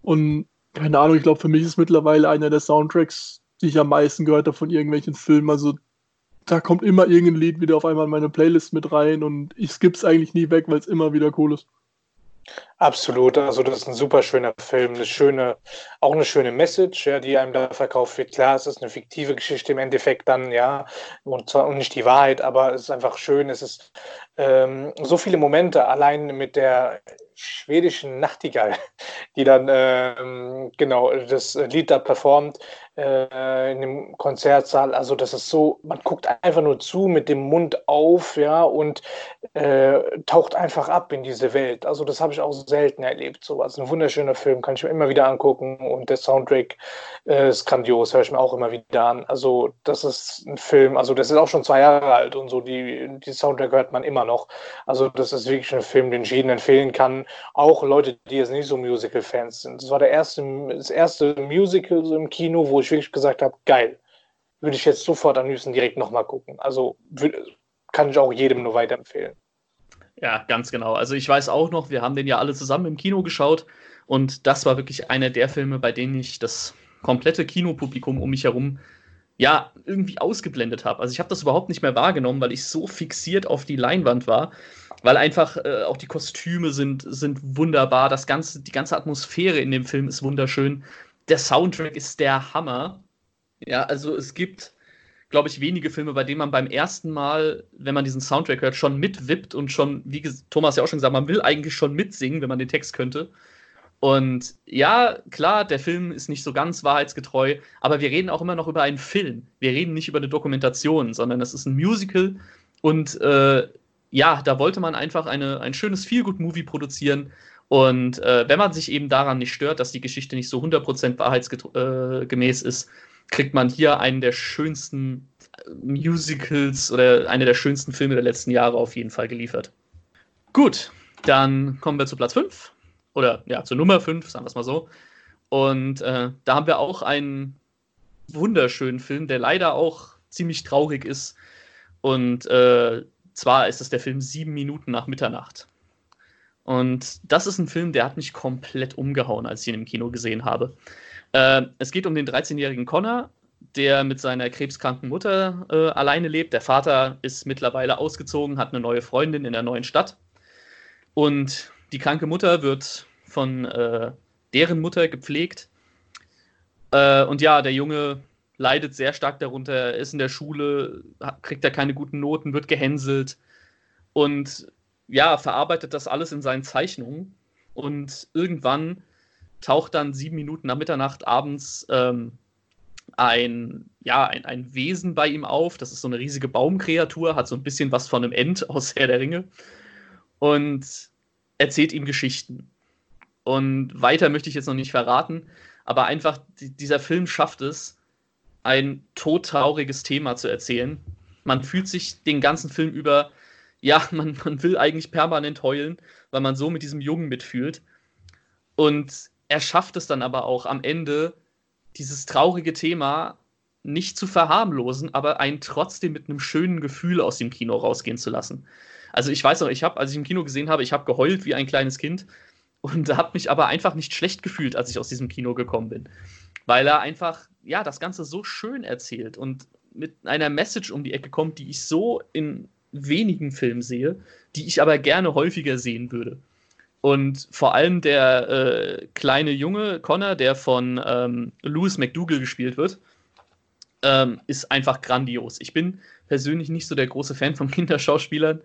S2: Und keine Ahnung, ich glaube, für mich ist mittlerweile einer der Soundtracks, die ich am meisten gehört habe von irgendwelchen Filmen. Also da kommt immer irgendein Lied wieder auf einmal in meine Playlist mit rein und ich skipp's eigentlich nie weg, weil es immer wieder cool ist.
S3: Absolut, also das ist ein super schöner Film, eine schöne, auch eine schöne Message, ja, die einem da verkauft wird. Klar, es ist eine fiktive Geschichte im Endeffekt dann, ja, und zwar und nicht die Wahrheit, aber es ist einfach schön. Es ist ähm, so viele Momente, allein mit der schwedischen Nachtigall, die dann ähm, genau das Lied da performt äh, in dem Konzertsaal. Also das ist so, man guckt einfach nur zu mit dem Mund auf, ja, und äh, taucht einfach ab in diese Welt. Also das habe ich auch selten erlebt. So, also ein wunderschöner Film, kann ich mir immer wieder angucken und der Soundtrack äh, ist grandios, höre ich mir auch immer wieder an. Also das ist ein Film, also das ist auch schon zwei Jahre alt und so, die, die Soundtrack hört man immer noch. Also das ist wirklich ein Film, den ich jedem empfehlen kann. Auch Leute, die jetzt nicht so Musical-Fans sind. Das war der erste, das erste Musical so im Kino, wo ich wirklich gesagt habe, geil. Würde ich jetzt sofort am liebsten direkt nochmal gucken. Also kann ich auch jedem nur weiterempfehlen.
S1: Ja, ganz genau. Also ich weiß auch noch, wir haben den ja alle zusammen im Kino geschaut und das war wirklich einer der Filme, bei denen ich das komplette Kinopublikum um mich herum ja irgendwie ausgeblendet habe. Also ich habe das überhaupt nicht mehr wahrgenommen, weil ich so fixiert auf die Leinwand war, weil einfach äh, auch die Kostüme sind, sind wunderbar, das ganze, die ganze Atmosphäre in dem Film ist wunderschön. Der Soundtrack ist der Hammer. Ja, also es gibt glaube ich, wenige Filme, bei denen man beim ersten Mal, wenn man diesen Soundtrack hört, schon mitwippt und schon, wie Thomas ja auch schon gesagt, man will eigentlich schon mitsingen, wenn man den Text könnte. Und ja, klar, der Film ist nicht so ganz wahrheitsgetreu, aber wir reden auch immer noch über einen Film. Wir reden nicht über eine Dokumentation, sondern es ist ein Musical. Und äh, ja, da wollte man einfach eine, ein schönes Feelgood-Movie produzieren. Und äh, wenn man sich eben daran nicht stört, dass die Geschichte nicht so 100% wahrheitsgemäß äh, ist, kriegt man hier einen der schönsten Musicals oder eine der schönsten Filme der letzten Jahre auf jeden Fall geliefert. Gut, dann kommen wir zu Platz 5 oder ja, zur Nummer 5, sagen wir es mal so. Und äh, da haben wir auch einen wunderschönen Film, der leider auch ziemlich traurig ist. Und äh, zwar ist es der Film Sieben Minuten nach Mitternacht. Und das ist ein Film, der hat mich komplett umgehauen, als ich ihn im Kino gesehen habe. Äh, es geht um den 13-jährigen Connor, der mit seiner krebskranken Mutter äh, alleine lebt. Der Vater ist mittlerweile ausgezogen, hat eine neue Freundin in der neuen Stadt. Und die kranke Mutter wird von äh, deren Mutter gepflegt. Äh, und ja, der Junge leidet sehr stark darunter. Er ist in der Schule, kriegt er keine guten Noten, wird gehänselt und ja, verarbeitet das alles in seinen Zeichnungen. Und irgendwann taucht dann sieben Minuten nach Mitternacht abends ähm, ein, ja, ein, ein Wesen bei ihm auf. Das ist so eine riesige Baumkreatur, hat so ein bisschen was von einem End aus Herr der Ringe. Und erzählt ihm Geschichten. Und weiter möchte ich jetzt noch nicht verraten, aber einfach dieser Film schafft es, ein todtrauriges Thema zu erzählen. Man fühlt sich den ganzen Film über, ja, man, man will eigentlich permanent heulen, weil man so mit diesem Jungen mitfühlt. Und er schafft es dann aber auch am Ende, dieses traurige Thema nicht zu verharmlosen, aber einen trotzdem mit einem schönen Gefühl aus dem Kino rausgehen zu lassen. Also ich weiß noch, ich habe, als ich im Kino gesehen habe, ich habe geheult wie ein kleines Kind und habe mich aber einfach nicht schlecht gefühlt, als ich aus diesem Kino gekommen bin, weil er einfach ja das Ganze so schön erzählt und mit einer Message um die Ecke kommt, die ich so in wenigen Filmen sehe, die ich aber gerne häufiger sehen würde. Und vor allem der äh, kleine Junge Connor, der von ähm, Louis McDougall gespielt wird, ähm, ist einfach grandios. Ich bin persönlich nicht so der große Fan von Kinderschauspielern,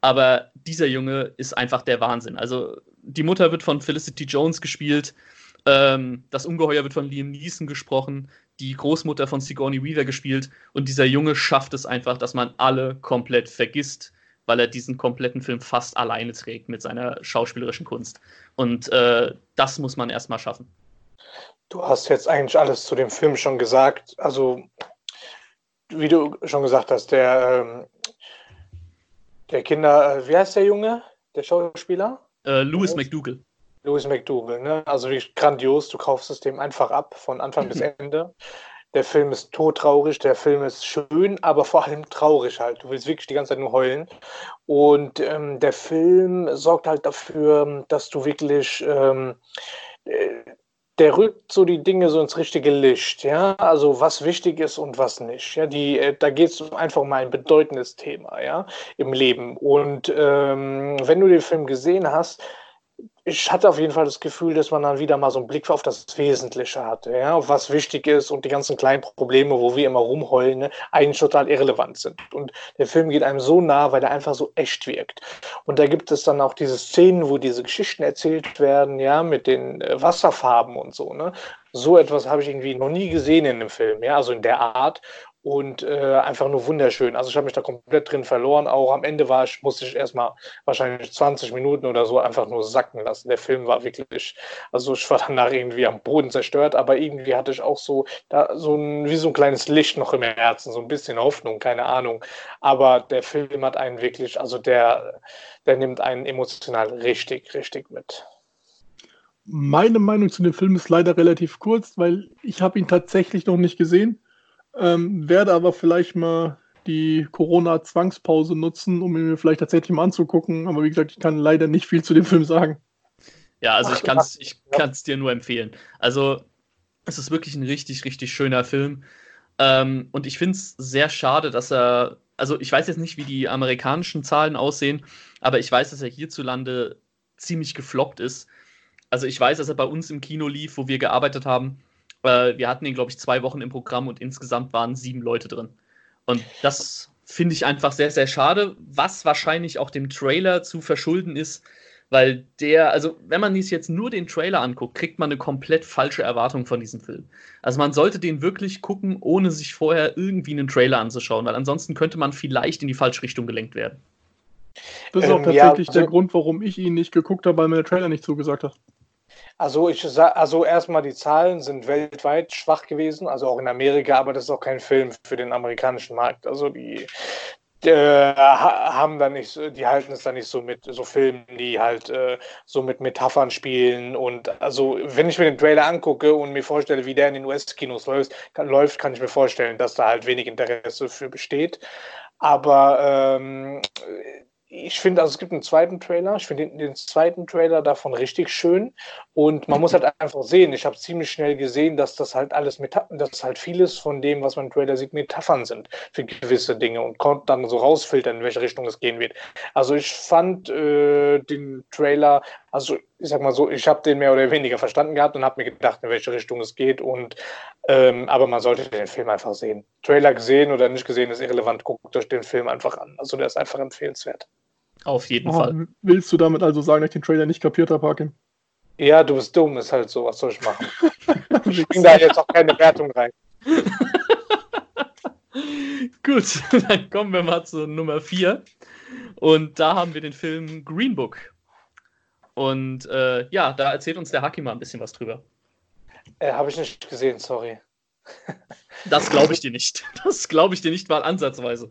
S1: aber dieser Junge ist einfach der Wahnsinn. Also die Mutter wird von Felicity Jones gespielt, ähm, das Ungeheuer wird von Liam Neeson gesprochen, die Großmutter von Sigourney Weaver gespielt und dieser Junge schafft es einfach, dass man alle komplett vergisst, weil er diesen kompletten Film fast alleine trägt mit seiner schauspielerischen Kunst. Und äh, das muss man erstmal schaffen.
S3: Du hast jetzt eigentlich alles zu dem Film schon gesagt. Also, wie du schon gesagt hast, der, ähm, der Kinder, äh, wie heißt der Junge, der Schauspieler?
S1: Äh, Louis McDougall.
S3: Louis McDougall, ne? Also wie grandios, du kaufst es dem einfach ab, von Anfang bis Ende. Der Film ist todtraurig, der Film ist schön, aber vor allem traurig halt. Du willst wirklich die ganze Zeit nur heulen. Und ähm, der Film sorgt halt dafür, dass du wirklich ähm, äh, der rückt so die Dinge so ins richtige Licht, ja, also was wichtig ist und was nicht, ja, die, äh, da geht es einfach um ein bedeutendes Thema, ja, im Leben und ähm, wenn du den Film gesehen hast, ich hatte auf jeden Fall das Gefühl, dass man dann wieder mal so einen Blick auf das Wesentliche hatte, ja, was wichtig ist und die ganzen kleinen Probleme, wo wir immer rumheulen, ne, eigentlich total irrelevant sind. Und der Film geht einem so nah, weil er einfach so echt wirkt. Und da gibt es dann auch diese Szenen, wo diese Geschichten erzählt werden, ja, mit den äh, Wasserfarben und so, ne. So etwas habe ich irgendwie noch nie gesehen in einem Film, ja, also in der Art und äh, einfach nur wunderschön. Also ich habe mich da komplett drin verloren. Auch am Ende war ich, musste ich erstmal wahrscheinlich 20 Minuten oder so einfach nur sacken lassen. Der Film war wirklich, also ich war danach irgendwie am Boden zerstört, aber irgendwie hatte ich auch so, da so ein, wie so ein kleines Licht noch im Herzen, so ein bisschen Hoffnung, keine Ahnung. Aber der Film hat einen wirklich, also der, der nimmt einen emotional richtig, richtig mit.
S2: Meine Meinung zu dem Film ist leider relativ kurz, weil ich habe ihn tatsächlich noch nicht gesehen. Ähm, werde aber vielleicht mal die Corona-Zwangspause nutzen, um ihn mir vielleicht tatsächlich mal anzugucken. Aber wie gesagt, ich kann leider nicht viel zu dem Film sagen.
S1: Ja, also ich kann es ich kann's dir nur empfehlen. Also es ist wirklich ein richtig, richtig schöner Film. Ähm, und ich finde es sehr schade, dass er, also ich weiß jetzt nicht, wie die amerikanischen Zahlen aussehen, aber ich weiß, dass er hierzulande ziemlich gefloppt ist. Also ich weiß, dass er bei uns im Kino lief, wo wir gearbeitet haben. Äh, wir hatten ihn, glaube ich, zwei Wochen im Programm und insgesamt waren sieben Leute drin. Und das finde ich einfach sehr, sehr schade, was wahrscheinlich auch dem Trailer zu verschulden ist, weil der, also wenn man sich jetzt nur den Trailer anguckt, kriegt man eine komplett falsche Erwartung von diesem Film. Also man sollte den wirklich gucken, ohne sich vorher irgendwie einen Trailer anzuschauen, weil ansonsten könnte man vielleicht in die falsche Richtung gelenkt werden.
S2: Das ist auch ähm, tatsächlich ja, also, der Grund, warum ich ihn nicht geguckt habe, weil mir der Trailer nicht zugesagt hat.
S3: Also ich sag, also erstmal die Zahlen sind weltweit schwach gewesen, also auch in Amerika, aber das ist auch kein Film für den amerikanischen Markt. Also die, äh, haben dann nicht, die halten es dann nicht so mit so Filmen, die halt äh, so mit Metaphern spielen. Und also, wenn ich mir den Trailer angucke und mir vorstelle, wie der in den US-Kinos läuft, kann, läuft, kann ich mir vorstellen, dass da halt wenig Interesse für besteht. Aber ähm, ich finde, also es gibt einen zweiten Trailer. Ich finde den, den, zweiten Trailer davon richtig schön. Und man muss halt einfach sehen, ich habe ziemlich schnell gesehen, dass das halt alles Metaphern, dass halt vieles von dem, was man im Trailer sieht, Metaphern sind für gewisse Dinge und konnte dann so rausfiltern, in welche Richtung es gehen wird. Also ich fand äh, den Trailer, also ich sag mal so, ich habe den mehr oder weniger verstanden gehabt und habe mir gedacht, in welche Richtung es geht. Und ähm, aber man sollte den Film einfach sehen. Trailer gesehen oder nicht gesehen ist irrelevant. Guckt euch den Film einfach an. Also der ist einfach empfehlenswert.
S1: Auf jeden oh, Fall.
S2: Willst du damit also sagen, dass ich den Trailer nicht kapiert habe, Hakim?
S3: Ja, du bist dumm, ist halt so. Was soll ich machen? ich bringe da jetzt auch keine Wertung rein.
S1: Gut, dann kommen wir mal zu Nummer 4. Und da haben wir den Film Green Book. Und äh, ja, da erzählt uns der Haki mal ein bisschen was drüber.
S3: Äh, Habe ich nicht gesehen, sorry.
S1: das glaube ich dir nicht. Das glaube ich dir nicht mal ansatzweise.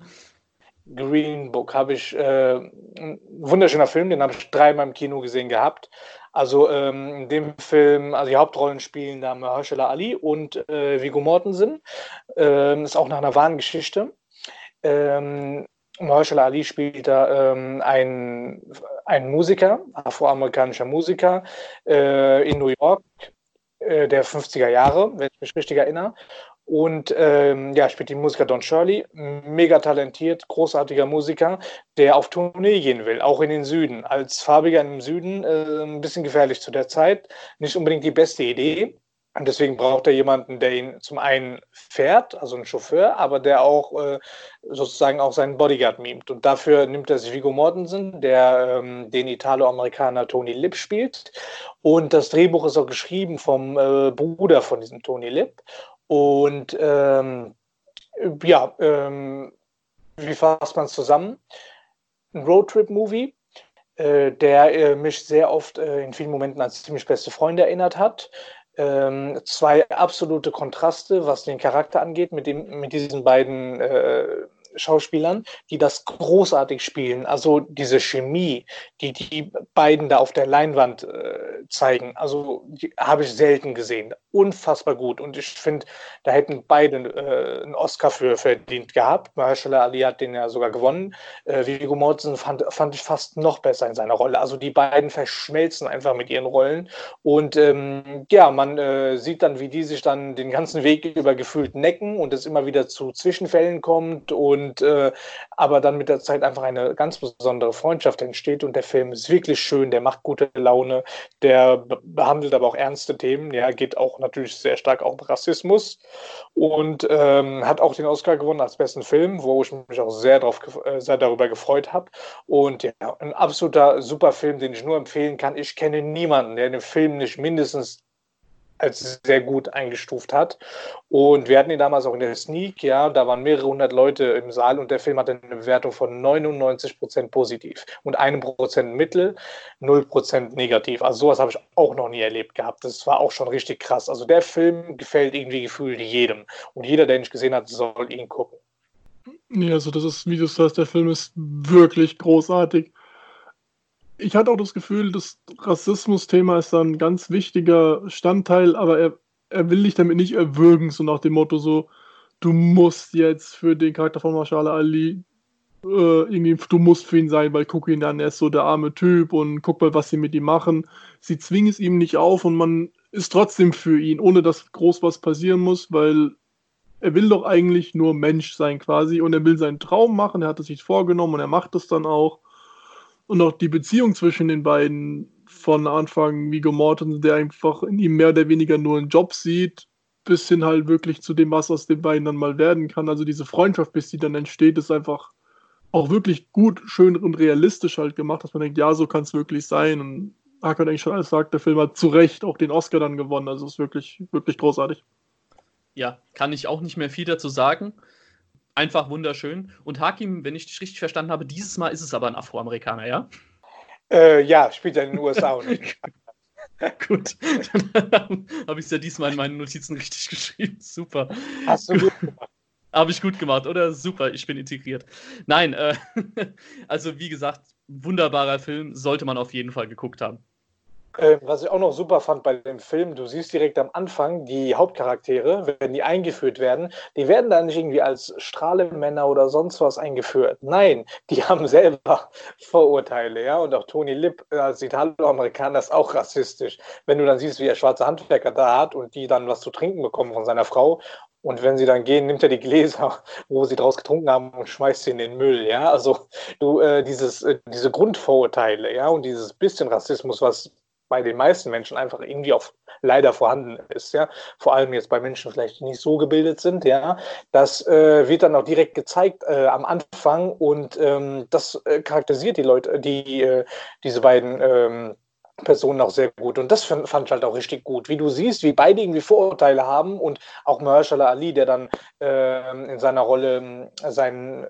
S3: Green Book habe ich, äh, ein wunderschöner Film, den habe ich dreimal im Kino gesehen gehabt. Also ähm, in dem Film, also die Hauptrollen spielen da Mahershala Ali und äh, Viggo Mortensen. Ähm, ist auch nach einer wahren Geschichte. Ähm, Mahershala Ali spielt da ähm, ein, ein Musiker, afroamerikanischer Musiker äh, in New York äh, der 50er Jahre, wenn ich mich richtig erinnere. Und ähm, ja, spielt die Musiker Don Shirley, mega talentiert, großartiger Musiker, der auf Tournee gehen will, auch in den Süden. Als Farbiger im Süden äh, ein bisschen gefährlich zu der Zeit, nicht unbedingt die beste Idee. Und deswegen braucht er jemanden, der ihn zum einen fährt, also einen Chauffeur, aber der auch äh, sozusagen auch seinen Bodyguard mimt. Und dafür nimmt er sich Vigo Mortensen, der ähm, den Italo-Amerikaner Tony Lip spielt. Und das Drehbuch ist auch geschrieben vom äh, Bruder von diesem Tony Lip. Und ähm, ja, ähm, wie fasst man es zusammen? Ein Roadtrip-Movie, äh, der äh, mich sehr oft äh, in vielen Momenten an ziemlich beste Freunde erinnert hat. Ähm, zwei absolute Kontraste, was den Charakter angeht, mit, dem, mit diesen beiden äh, Schauspielern, die das großartig spielen. Also diese Chemie, die die beiden da auf der Leinwand äh, zeigen, also habe ich selten gesehen. Unfassbar gut. Und ich finde, da hätten beide äh, einen Oscar für verdient gehabt. Mahershala Ali hat den ja sogar gewonnen. Äh, Viggo Mortensen fand, fand ich fast noch besser in seiner Rolle. Also die beiden verschmelzen einfach mit ihren Rollen. Und ähm, ja, man äh, sieht dann, wie die sich dann den ganzen Weg über gefühlt necken und es immer wieder zu Zwischenfällen kommt und und äh, aber dann mit der Zeit einfach eine ganz besondere Freundschaft entsteht und der Film ist wirklich schön, der macht gute Laune, der behandelt aber auch ernste Themen, ja, geht auch natürlich sehr stark auf Rassismus und ähm, hat auch den Oscar gewonnen als besten Film, wo ich mich auch sehr, drauf, äh, sehr darüber gefreut habe und ja, ein absoluter super Film, den ich nur empfehlen kann. Ich kenne niemanden, der den Film nicht mindestens als sehr gut eingestuft hat. Und wir hatten ihn damals auch in der Sneak, ja, da waren mehrere hundert Leute im Saal und der Film hatte eine Bewertung von 99 Prozent positiv und einem Prozent mittel, 0 Prozent negativ. Also sowas habe ich auch noch nie erlebt gehabt. Das war auch schon richtig krass. Also der Film gefällt irgendwie gefühlt jedem und jeder, der ihn nicht gesehen hat, soll ihn gucken.
S2: Ja, also das ist, wie du sagst, der Film ist wirklich großartig ich hatte auch das Gefühl, das Rassismus-Thema ist ein ganz wichtiger Standteil, aber er, er will dich damit nicht erwürgen, so nach dem Motto so, du musst jetzt für den Charakter von Marshall Ali äh, irgendwie, du musst für ihn sein, weil guck ihn an, er ist so der arme Typ und guck mal, was sie mit ihm machen. Sie zwingen es ihm nicht auf und man ist trotzdem für ihn, ohne dass groß was passieren muss, weil er will doch eigentlich nur Mensch sein quasi und er will seinen Traum machen, er hat es sich vorgenommen und er macht es dann auch und auch die Beziehung zwischen den beiden von Anfang Vigo Mortensen, der einfach in ihm mehr oder weniger nur einen Job sieht, bis hin halt wirklich zu dem, was aus den beiden dann mal werden kann. Also diese Freundschaft, bis die dann entsteht, ist einfach auch wirklich gut, schön und realistisch halt gemacht, dass man denkt, ja, so kann es wirklich sein. Und Hakan eigentlich schon alles sagt, der Film hat zu Recht auch den Oscar dann gewonnen. Also ist wirklich, wirklich großartig.
S1: Ja, kann ich auch nicht mehr viel dazu sagen einfach wunderschön. Und Hakim, wenn ich dich richtig verstanden habe, dieses Mal ist es aber ein Afroamerikaner, ja?
S3: Äh, ja, spielt er in den USA auch nicht.
S1: gut, dann habe ich es ja diesmal in meinen Notizen richtig geschrieben. Super.
S3: Hast du gut gemacht.
S1: Habe ich gut gemacht, oder? Super, ich bin integriert. Nein, äh, also wie gesagt, wunderbarer Film, sollte man auf jeden Fall geguckt haben.
S3: Ähm, was ich auch noch super fand bei dem Film, du siehst direkt am Anfang die Hauptcharaktere, wenn die eingeführt werden, die werden da nicht irgendwie als Strahlemänner oder sonst was eingeführt. Nein, die haben selber Vorurteile, ja. Und auch Tony Lipp als Italo-Amerikaner ist auch rassistisch. Wenn du dann siehst, wie er schwarze Handwerker da hat und die dann was zu trinken bekommen von seiner Frau und wenn sie dann gehen, nimmt er die Gläser, wo sie draus getrunken haben und schmeißt sie in den Müll, ja. Also du, äh, dieses, äh, diese Grundvorurteile, ja, und dieses bisschen Rassismus, was bei den meisten Menschen einfach irgendwie auch leider vorhanden ist, ja, vor allem jetzt bei Menschen vielleicht nicht so gebildet sind, ja, das äh, wird dann auch direkt gezeigt äh, am Anfang und ähm, das äh, charakterisiert die Leute, die äh, diese beiden ähm, Personen auch sehr gut. Und das fand, ich halt auch richtig gut. Wie du siehst, wie beide irgendwie Vorurteile haben und auch Mahershala Ali, der dann äh, in seiner Rolle äh, seinen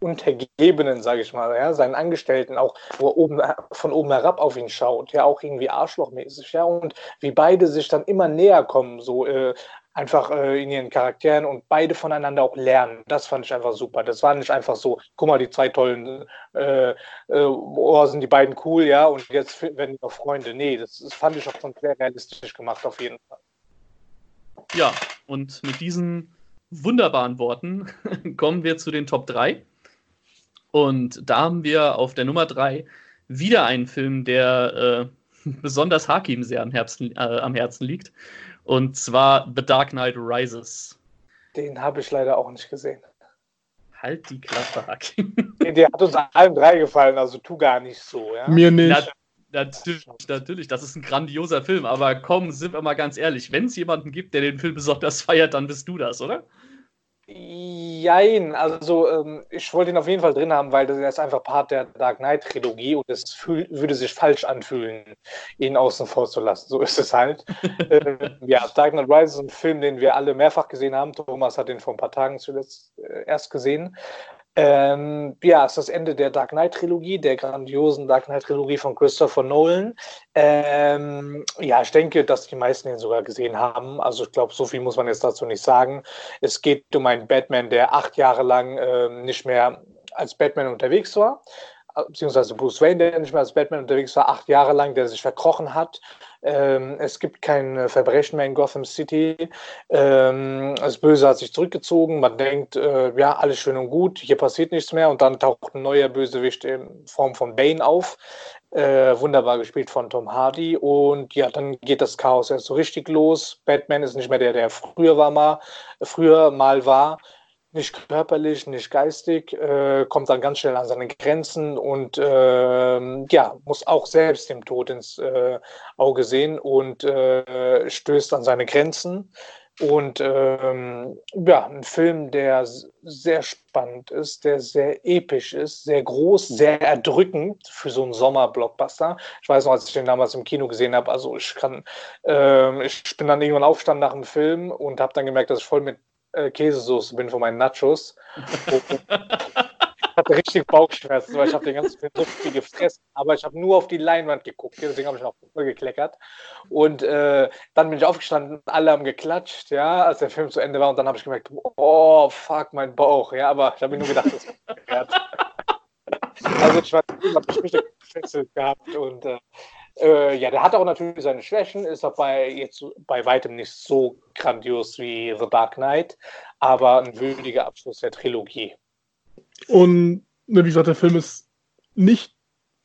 S3: Untergebenen, sage ich mal, ja, seinen Angestellten auch, wo oben, von oben herab auf ihn schaut, ja, auch irgendwie arschlochmäßig, ja, und wie beide sich dann immer näher kommen, so äh, einfach äh, in ihren Charakteren und beide voneinander auch lernen. Das fand ich einfach super. Das war nicht einfach so, guck mal, die zwei tollen, äh, äh, oh, sind die beiden cool, ja, und jetzt werden die noch Freunde. Nee, das, das fand ich auch schon sehr realistisch gemacht, auf jeden Fall.
S1: Ja, und mit diesen wunderbaren Worten kommen wir zu den Top 3. Und da haben wir auf der Nummer 3 wieder einen Film, der äh, besonders Hakim sehr am, Herbsten, äh, am Herzen liegt. Und zwar The Dark Knight Rises.
S3: Den habe ich leider auch nicht gesehen.
S1: Halt die Klappe, Hakim.
S3: Der hat uns allen drei gefallen, also tu gar nicht so. Ja?
S2: Mir nicht.
S1: Na, natürlich, natürlich, das ist ein grandioser Film, aber komm, sind wir mal ganz ehrlich, wenn es jemanden gibt, der den Film besonders feiert, dann bist du das, oder?
S3: Jein, also ähm, ich wollte ihn auf jeden Fall drin haben, weil das ist einfach Part der Dark Knight Trilogie und es fühl, würde sich falsch anfühlen, ihn außen vor zu lassen. So ist es halt. äh, ja, Dark Knight Rises ist ein Film, den wir alle mehrfach gesehen haben. Thomas hat ihn vor ein paar Tagen zuletzt äh, erst gesehen. Ähm, ja, es ist das Ende der Dark Knight-Trilogie, der grandiosen Dark Knight-Trilogie von Christopher Nolan. Ähm, ja, ich denke, dass die meisten ihn sogar gesehen haben. Also ich glaube, so viel muss man jetzt dazu nicht sagen. Es geht um einen Batman, der acht Jahre lang ähm, nicht mehr als Batman unterwegs war beziehungsweise Bruce Wayne, der nicht mehr als Batman unterwegs war, acht Jahre lang, der sich verkrochen hat. Ähm, es gibt kein Verbrechen mehr in Gotham City. Ähm, das Böse hat sich zurückgezogen. Man denkt, äh, ja, alles schön und gut, hier passiert nichts mehr. Und dann taucht ein neuer Bösewicht in Form von Bane auf. Äh, wunderbar gespielt von Tom Hardy. Und ja, dann geht das Chaos erst so richtig los. Batman ist nicht mehr der, der früher war mal, früher mal war nicht körperlich, nicht geistig, äh, kommt dann ganz schnell an seine Grenzen und äh, ja, muss auch selbst dem Tod ins äh, Auge sehen und äh, stößt an seine Grenzen. Und ähm, ja, ein Film, der sehr spannend ist, der sehr episch ist, sehr groß, sehr erdrückend für so einen Sommerblockbuster. Ich weiß noch, als ich den damals im Kino gesehen habe, also ich kann, äh, ich bin dann irgendwann aufstanden nach dem Film und habe dann gemerkt, dass ich voll mit äh, Käsesoße bin von meinen Nachos. ich hatte richtig Bauchschmerzen, weil ich habe den ganzen Film so viel gefressen, aber ich habe nur auf die Leinwand geguckt, deswegen habe ich noch gekleckert. Und äh, dann bin ich aufgestanden, alle haben geklatscht, ja, als der Film zu Ende war und dann habe ich gemerkt, oh, fuck, mein Bauch, ja, aber ich habe mir nur gedacht, das ist. Also ich war, ich mich gefesselt gehabt und äh, äh, ja, der hat auch natürlich seine Schwächen, ist auch bei, jetzt bei weitem nicht so grandios wie The Dark Knight, aber ein würdiger Abschluss der Trilogie.
S2: Und wie gesagt, der Film ist nicht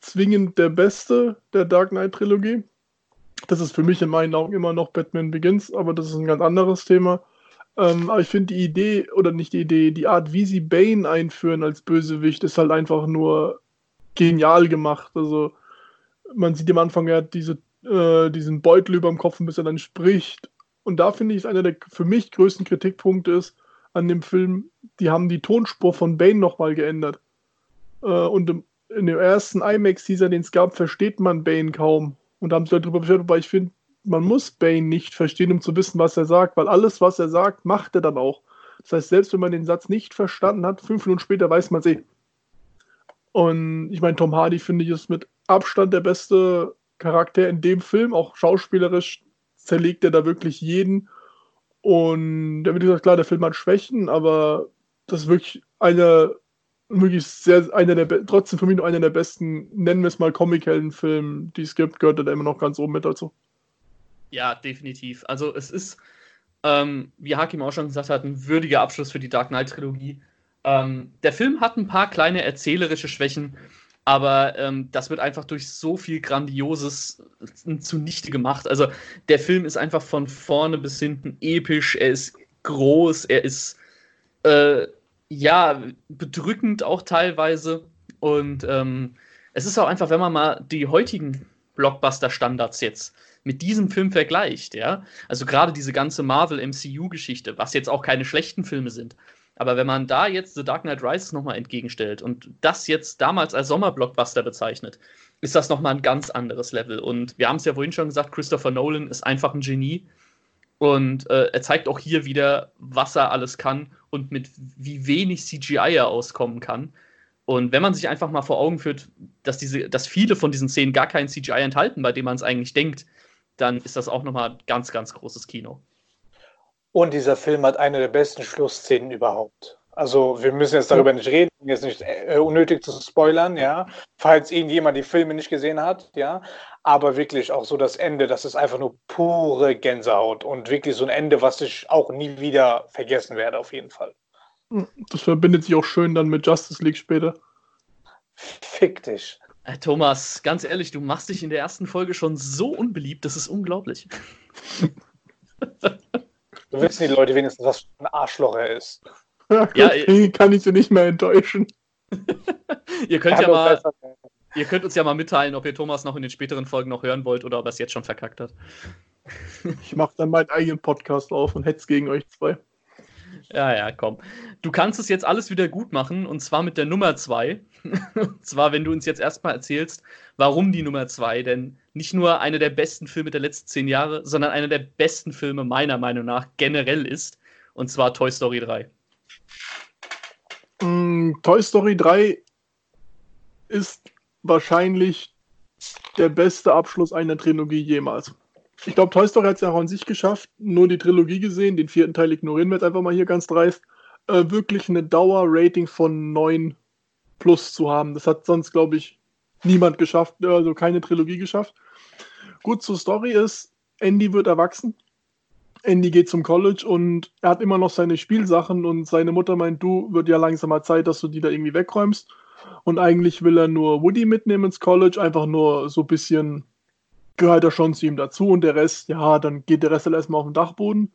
S2: zwingend der beste der Dark Knight Trilogie. Das ist für mich in meinen Augen immer noch Batman Begins, aber das ist ein ganz anderes Thema. Ähm, aber ich finde die Idee, oder nicht die Idee, die Art, wie sie Bane einführen als Bösewicht, ist halt einfach nur genial gemacht. Also man sieht am Anfang ja diese, äh, diesen Beutel über dem Kopf, bis er dann spricht. Und da finde ich, einer der für mich größten Kritikpunkte ist an dem Film, die haben die Tonspur von Bane nochmal geändert. Äh, und im, in dem ersten IMAX-Teaser, den es gab, versteht man Bane kaum. Und da haben sie darüber beschwert, wobei ich finde, man muss Bane nicht verstehen, um zu wissen, was er sagt, weil alles, was er sagt, macht er dann auch. Das heißt, selbst wenn man den Satz nicht verstanden hat, fünf Minuten später weiß man es eh. Und ich meine, Tom Hardy finde ich ist mit Abstand der beste Charakter in dem Film, auch schauspielerisch zerlegt er da wirklich jeden. Und wie gesagt, klar, der Film hat Schwächen, aber das ist wirklich einer, wirklich sehr, einer der, trotzdem für mich noch einer der besten, nennen wir es mal Comic-Helden-Filme, die es gibt, gehört er immer noch ganz oben mit dazu.
S1: Ja, definitiv. Also es ist, ähm, wie Hakim auch schon gesagt hat, ein würdiger Abschluss für die Dark Knight-Trilogie. Ähm, der Film hat ein paar kleine erzählerische Schwächen, aber ähm, das wird einfach durch so viel Grandioses zunichte gemacht. Also der Film ist einfach von vorne bis hinten episch, er ist groß, er ist äh, ja bedrückend auch teilweise. Und ähm, es ist auch einfach, wenn man mal die heutigen Blockbuster-Standards jetzt mit diesem Film vergleicht, ja, also gerade diese ganze Marvel-MCU-Geschichte, was jetzt auch keine schlechten Filme sind, aber wenn man da jetzt The Dark Knight Rises nochmal entgegenstellt und das jetzt damals als Sommerblockbuster bezeichnet, ist das nochmal ein ganz anderes Level. Und wir haben es ja vorhin schon gesagt, Christopher Nolan ist einfach ein Genie. Und äh, er zeigt auch hier wieder, was er alles kann und mit wie wenig CGI er auskommen kann. Und wenn man sich einfach mal vor Augen führt, dass, diese, dass viele von diesen Szenen gar kein CGI enthalten, bei dem man es eigentlich denkt, dann ist das auch nochmal ganz, ganz großes Kino.
S3: Und dieser Film hat eine der besten Schlussszenen überhaupt. Also wir müssen jetzt darüber nicht reden, jetzt nicht äh, unnötig zu spoilern, ja, falls irgendjemand die Filme nicht gesehen hat, ja, aber wirklich auch so das Ende, das ist einfach nur pure Gänsehaut und wirklich so ein Ende, was ich auch nie wieder vergessen werde, auf jeden Fall.
S2: Das verbindet sich auch schön dann mit Justice League später.
S3: Fick dich.
S1: Äh, Thomas, ganz ehrlich, du machst dich in der ersten Folge schon so unbeliebt, das ist unglaublich.
S3: Du wissen die Leute wenigstens, was für ein Arschloch er ist.
S2: Ja, ja kann ich sie nicht mehr enttäuschen.
S1: ihr könnt ja mal, ihr könnt uns ja mal mitteilen, ob ihr Thomas noch in den späteren Folgen noch hören wollt oder ob er es jetzt schon verkackt hat.
S2: ich mache dann meinen eigenen Podcast auf und hetze gegen euch zwei.
S1: Ja, ja, komm. Du kannst es jetzt alles wieder gut machen und zwar mit der Nummer zwei. und zwar, wenn du uns jetzt erstmal erzählst, warum die Nummer zwei, denn nicht nur einer der besten Filme der letzten zehn Jahre, sondern einer der besten Filme meiner Meinung nach generell ist. Und zwar Toy Story 3.
S2: Mm, Toy Story 3 ist wahrscheinlich der beste Abschluss einer Trilogie jemals. Ich glaube, Toy Story hat es ja auch an sich geschafft, nur die Trilogie gesehen, den vierten Teil ignorieren wir jetzt einfach mal hier ganz dreist, äh, wirklich eine Dauer-Rating von 9 plus zu haben. Das hat sonst, glaube ich, niemand geschafft, also keine Trilogie geschafft. Gut zur Story ist, Andy wird erwachsen. Andy geht zum College und er hat immer noch seine Spielsachen und seine Mutter meint, du, wird ja langsam mal Zeit, dass du die da irgendwie wegräumst. Und eigentlich will er nur Woody mitnehmen ins College, einfach nur so ein bisschen gehört er schon zu ihm dazu und der Rest, ja, dann geht der Rest halt erstmal auf den Dachboden.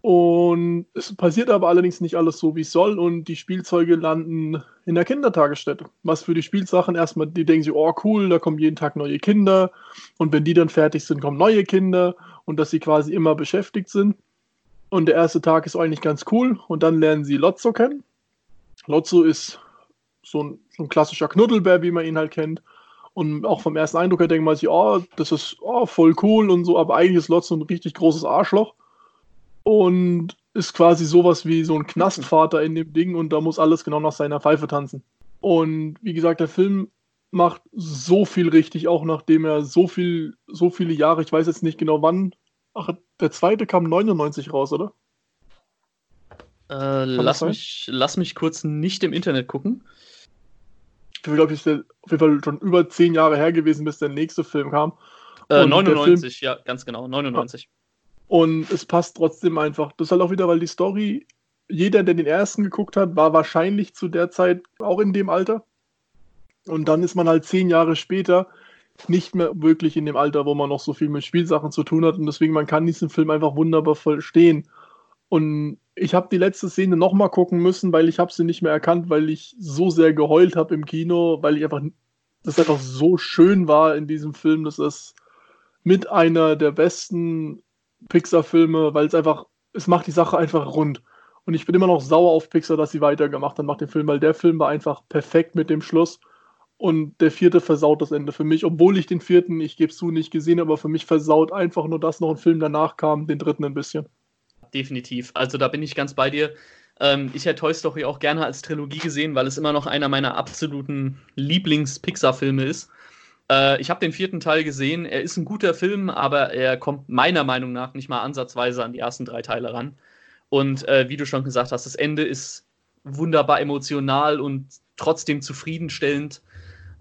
S2: Und es passiert aber allerdings nicht alles so, wie es soll und die Spielzeuge landen in der Kindertagesstätte. Was für die Spielsachen erstmal, die denken sich, oh cool, da kommen jeden Tag neue Kinder und wenn die dann fertig sind, kommen neue Kinder und dass sie quasi immer beschäftigt sind. Und der erste Tag ist eigentlich ganz cool und dann lernen sie Lotso kennen. Lotso ist so ein, so ein klassischer Knuddelbär, wie man ihn halt kennt. Und auch vom ersten Eindruck her denkt man sich, oh, das ist oh, voll cool und so, aber eigentlich ist Lotso ein richtig großes Arschloch. Und ist quasi sowas wie so ein Knastvater in dem Ding und da muss alles genau nach seiner Pfeife tanzen. Und wie gesagt, der Film macht so viel richtig, auch nachdem er so viel, so viele Jahre, ich weiß jetzt nicht genau wann, ach, der zweite kam 99 raus, oder?
S1: Äh, lass, mich, lass mich kurz nicht im Internet gucken
S2: glaube, ich ist auf jeden Fall schon über zehn Jahre her gewesen, bis der nächste Film kam.
S1: Äh, 99, Film, ja, ganz genau, 99.
S2: Und es passt trotzdem einfach. Das ist halt auch wieder, weil die Story, jeder, der den ersten geguckt hat, war wahrscheinlich zu der Zeit auch in dem Alter. Und dann ist man halt zehn Jahre später nicht mehr wirklich in dem Alter, wo man noch so viel mit Spielsachen zu tun hat. Und deswegen, man kann diesen Film einfach wunderbar verstehen. Und ich habe die letzte Szene nochmal gucken müssen, weil ich habe sie nicht mehr erkannt, weil ich so sehr geheult habe im Kino, weil ich einfach das einfach so schön war in diesem Film. Das ist mit einer der besten Pixar-Filme, weil es einfach, es macht die Sache einfach rund. Und ich bin immer noch sauer auf Pixar, dass sie weitergemacht haben nach dem Film, weil der Film war einfach perfekt mit dem Schluss. Und der vierte versaut das Ende für mich, obwohl ich den vierten, ich gebe es zu, nicht gesehen, aber für mich versaut einfach nur, dass noch ein Film danach kam, den dritten ein bisschen
S1: definitiv. Also da bin ich ganz bei dir. Ähm, ich hätte Toy Story auch gerne als Trilogie gesehen, weil es immer noch einer meiner absoluten Lieblings-Pixar-Filme ist. Äh, ich habe den vierten Teil gesehen. Er ist ein guter Film, aber er kommt meiner Meinung nach nicht mal ansatzweise an die ersten drei Teile ran. Und äh, wie du schon gesagt hast, das Ende ist wunderbar emotional und trotzdem zufriedenstellend.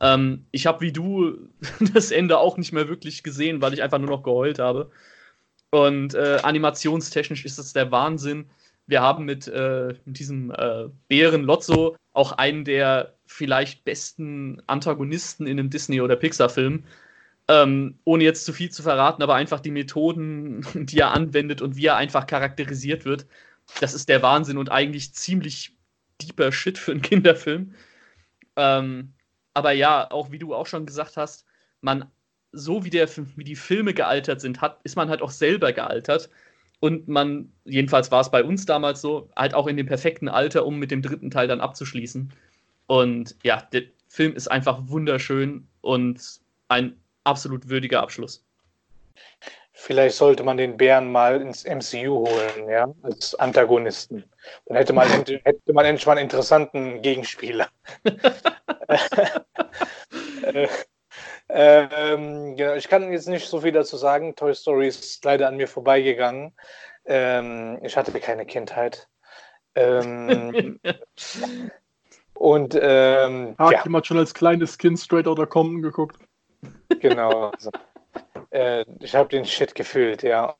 S1: Ähm, ich habe wie du das Ende auch nicht mehr wirklich gesehen, weil ich einfach nur noch geheult habe. Und äh, animationstechnisch ist das der Wahnsinn. Wir haben mit, äh, mit diesem äh, Bären Lotso auch einen der vielleicht besten Antagonisten in einem Disney- oder Pixar-Film. Ähm, ohne jetzt zu viel zu verraten, aber einfach die Methoden, die er anwendet und wie er einfach charakterisiert wird, das ist der Wahnsinn und eigentlich ziemlich deeper Shit für einen Kinderfilm. Ähm, aber ja, auch wie du auch schon gesagt hast, man, so wie, der, wie die Filme gealtert sind, hat, ist man halt auch selber gealtert. Und man, jedenfalls war es bei uns damals so, halt auch in dem perfekten Alter, um mit dem dritten Teil dann abzuschließen. Und ja, der Film ist einfach wunderschön und ein absolut würdiger Abschluss.
S3: Vielleicht sollte man den Bären mal ins MCU holen, ja, als Antagonisten. Dann hätte man, hätte man endlich mal einen interessanten Gegenspieler. äh, ähm, genau, ich kann jetzt nicht so viel dazu sagen. Toy Story ist leider an mir vorbeigegangen. Ähm, ich hatte keine Kindheit. Ähm, und ähm,
S2: Hat ja. jemand schon als kleines Kind Straight Outta Compton geguckt?
S3: Genau. Also, äh, ich habe den Shit gefühlt, ja.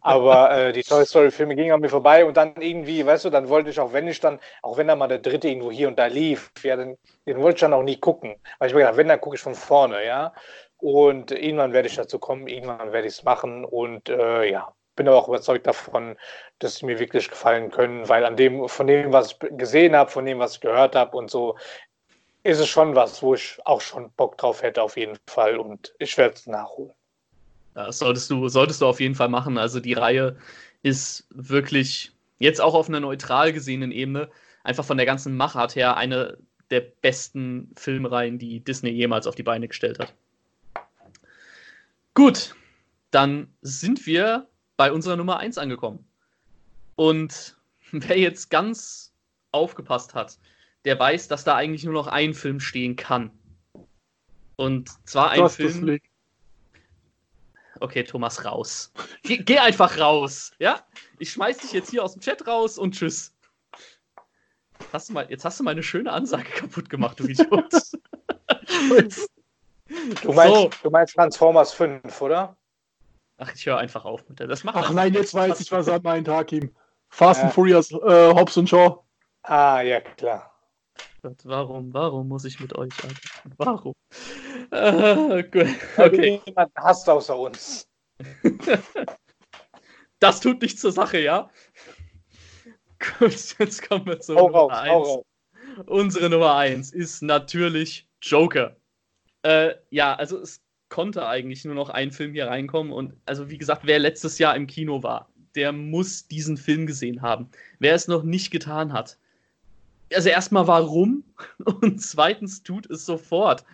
S3: Aber äh, die Toy Story-Filme gingen an mir vorbei und dann irgendwie, weißt du, dann wollte ich auch, wenn ich dann, auch wenn da mal der dritte irgendwo hier und da lief, ja, dann, den wollte ich dann auch nie gucken. Weil ich mir gedacht, wenn, dann gucke ich von vorne, ja. Und irgendwann werde ich dazu kommen, irgendwann werde ich es machen und äh, ja, bin aber auch überzeugt davon, dass sie mir wirklich gefallen können, weil an dem, von dem, was ich gesehen habe, von dem, was ich gehört habe und so, ist es schon was, wo ich auch schon Bock drauf hätte, auf jeden Fall. Und ich werde es nachholen.
S1: Das solltest du, solltest du auf jeden Fall machen. Also die Reihe ist wirklich jetzt auch auf einer neutral gesehenen Ebene einfach von der ganzen Machart her eine der besten Filmreihen, die Disney jemals auf die Beine gestellt hat. Gut, dann sind wir bei unserer Nummer 1 angekommen. Und wer jetzt ganz aufgepasst hat, der weiß, dass da eigentlich nur noch ein Film stehen kann. Und zwar ein das Film. Okay, Thomas, raus. Geh, geh, einfach raus, ja? Ich schmeiß dich jetzt hier aus dem Chat raus und tschüss. Hast du mal, jetzt hast du meine schöne Ansage kaputt gemacht, du Idiot.
S3: du, meinst, so. du meinst Transformers 5, oder?
S1: Ach, ich höre einfach auf mit der. Das macht
S2: Ach nein, jetzt weiß ich, was an meinen Tag ihm. Fast ja. and Furious, äh, Hobbs und Shaw.
S3: Ah, ja, klar.
S1: Gott, warum, warum muss ich mit euch arbeiten? Warum? Äh, gut. Okay.
S3: Niemand hasst außer uns.
S1: das tut nichts zur Sache, ja? Gut, jetzt kommen wir zur oh, Nummer 1. Unsere Nummer 1 ist natürlich Joker. Äh, ja, also es konnte eigentlich nur noch ein Film hier reinkommen und also wie gesagt, wer letztes Jahr im Kino war, der muss diesen Film gesehen haben. Wer es noch nicht getan hat, also erstmal warum und zweitens tut es sofort.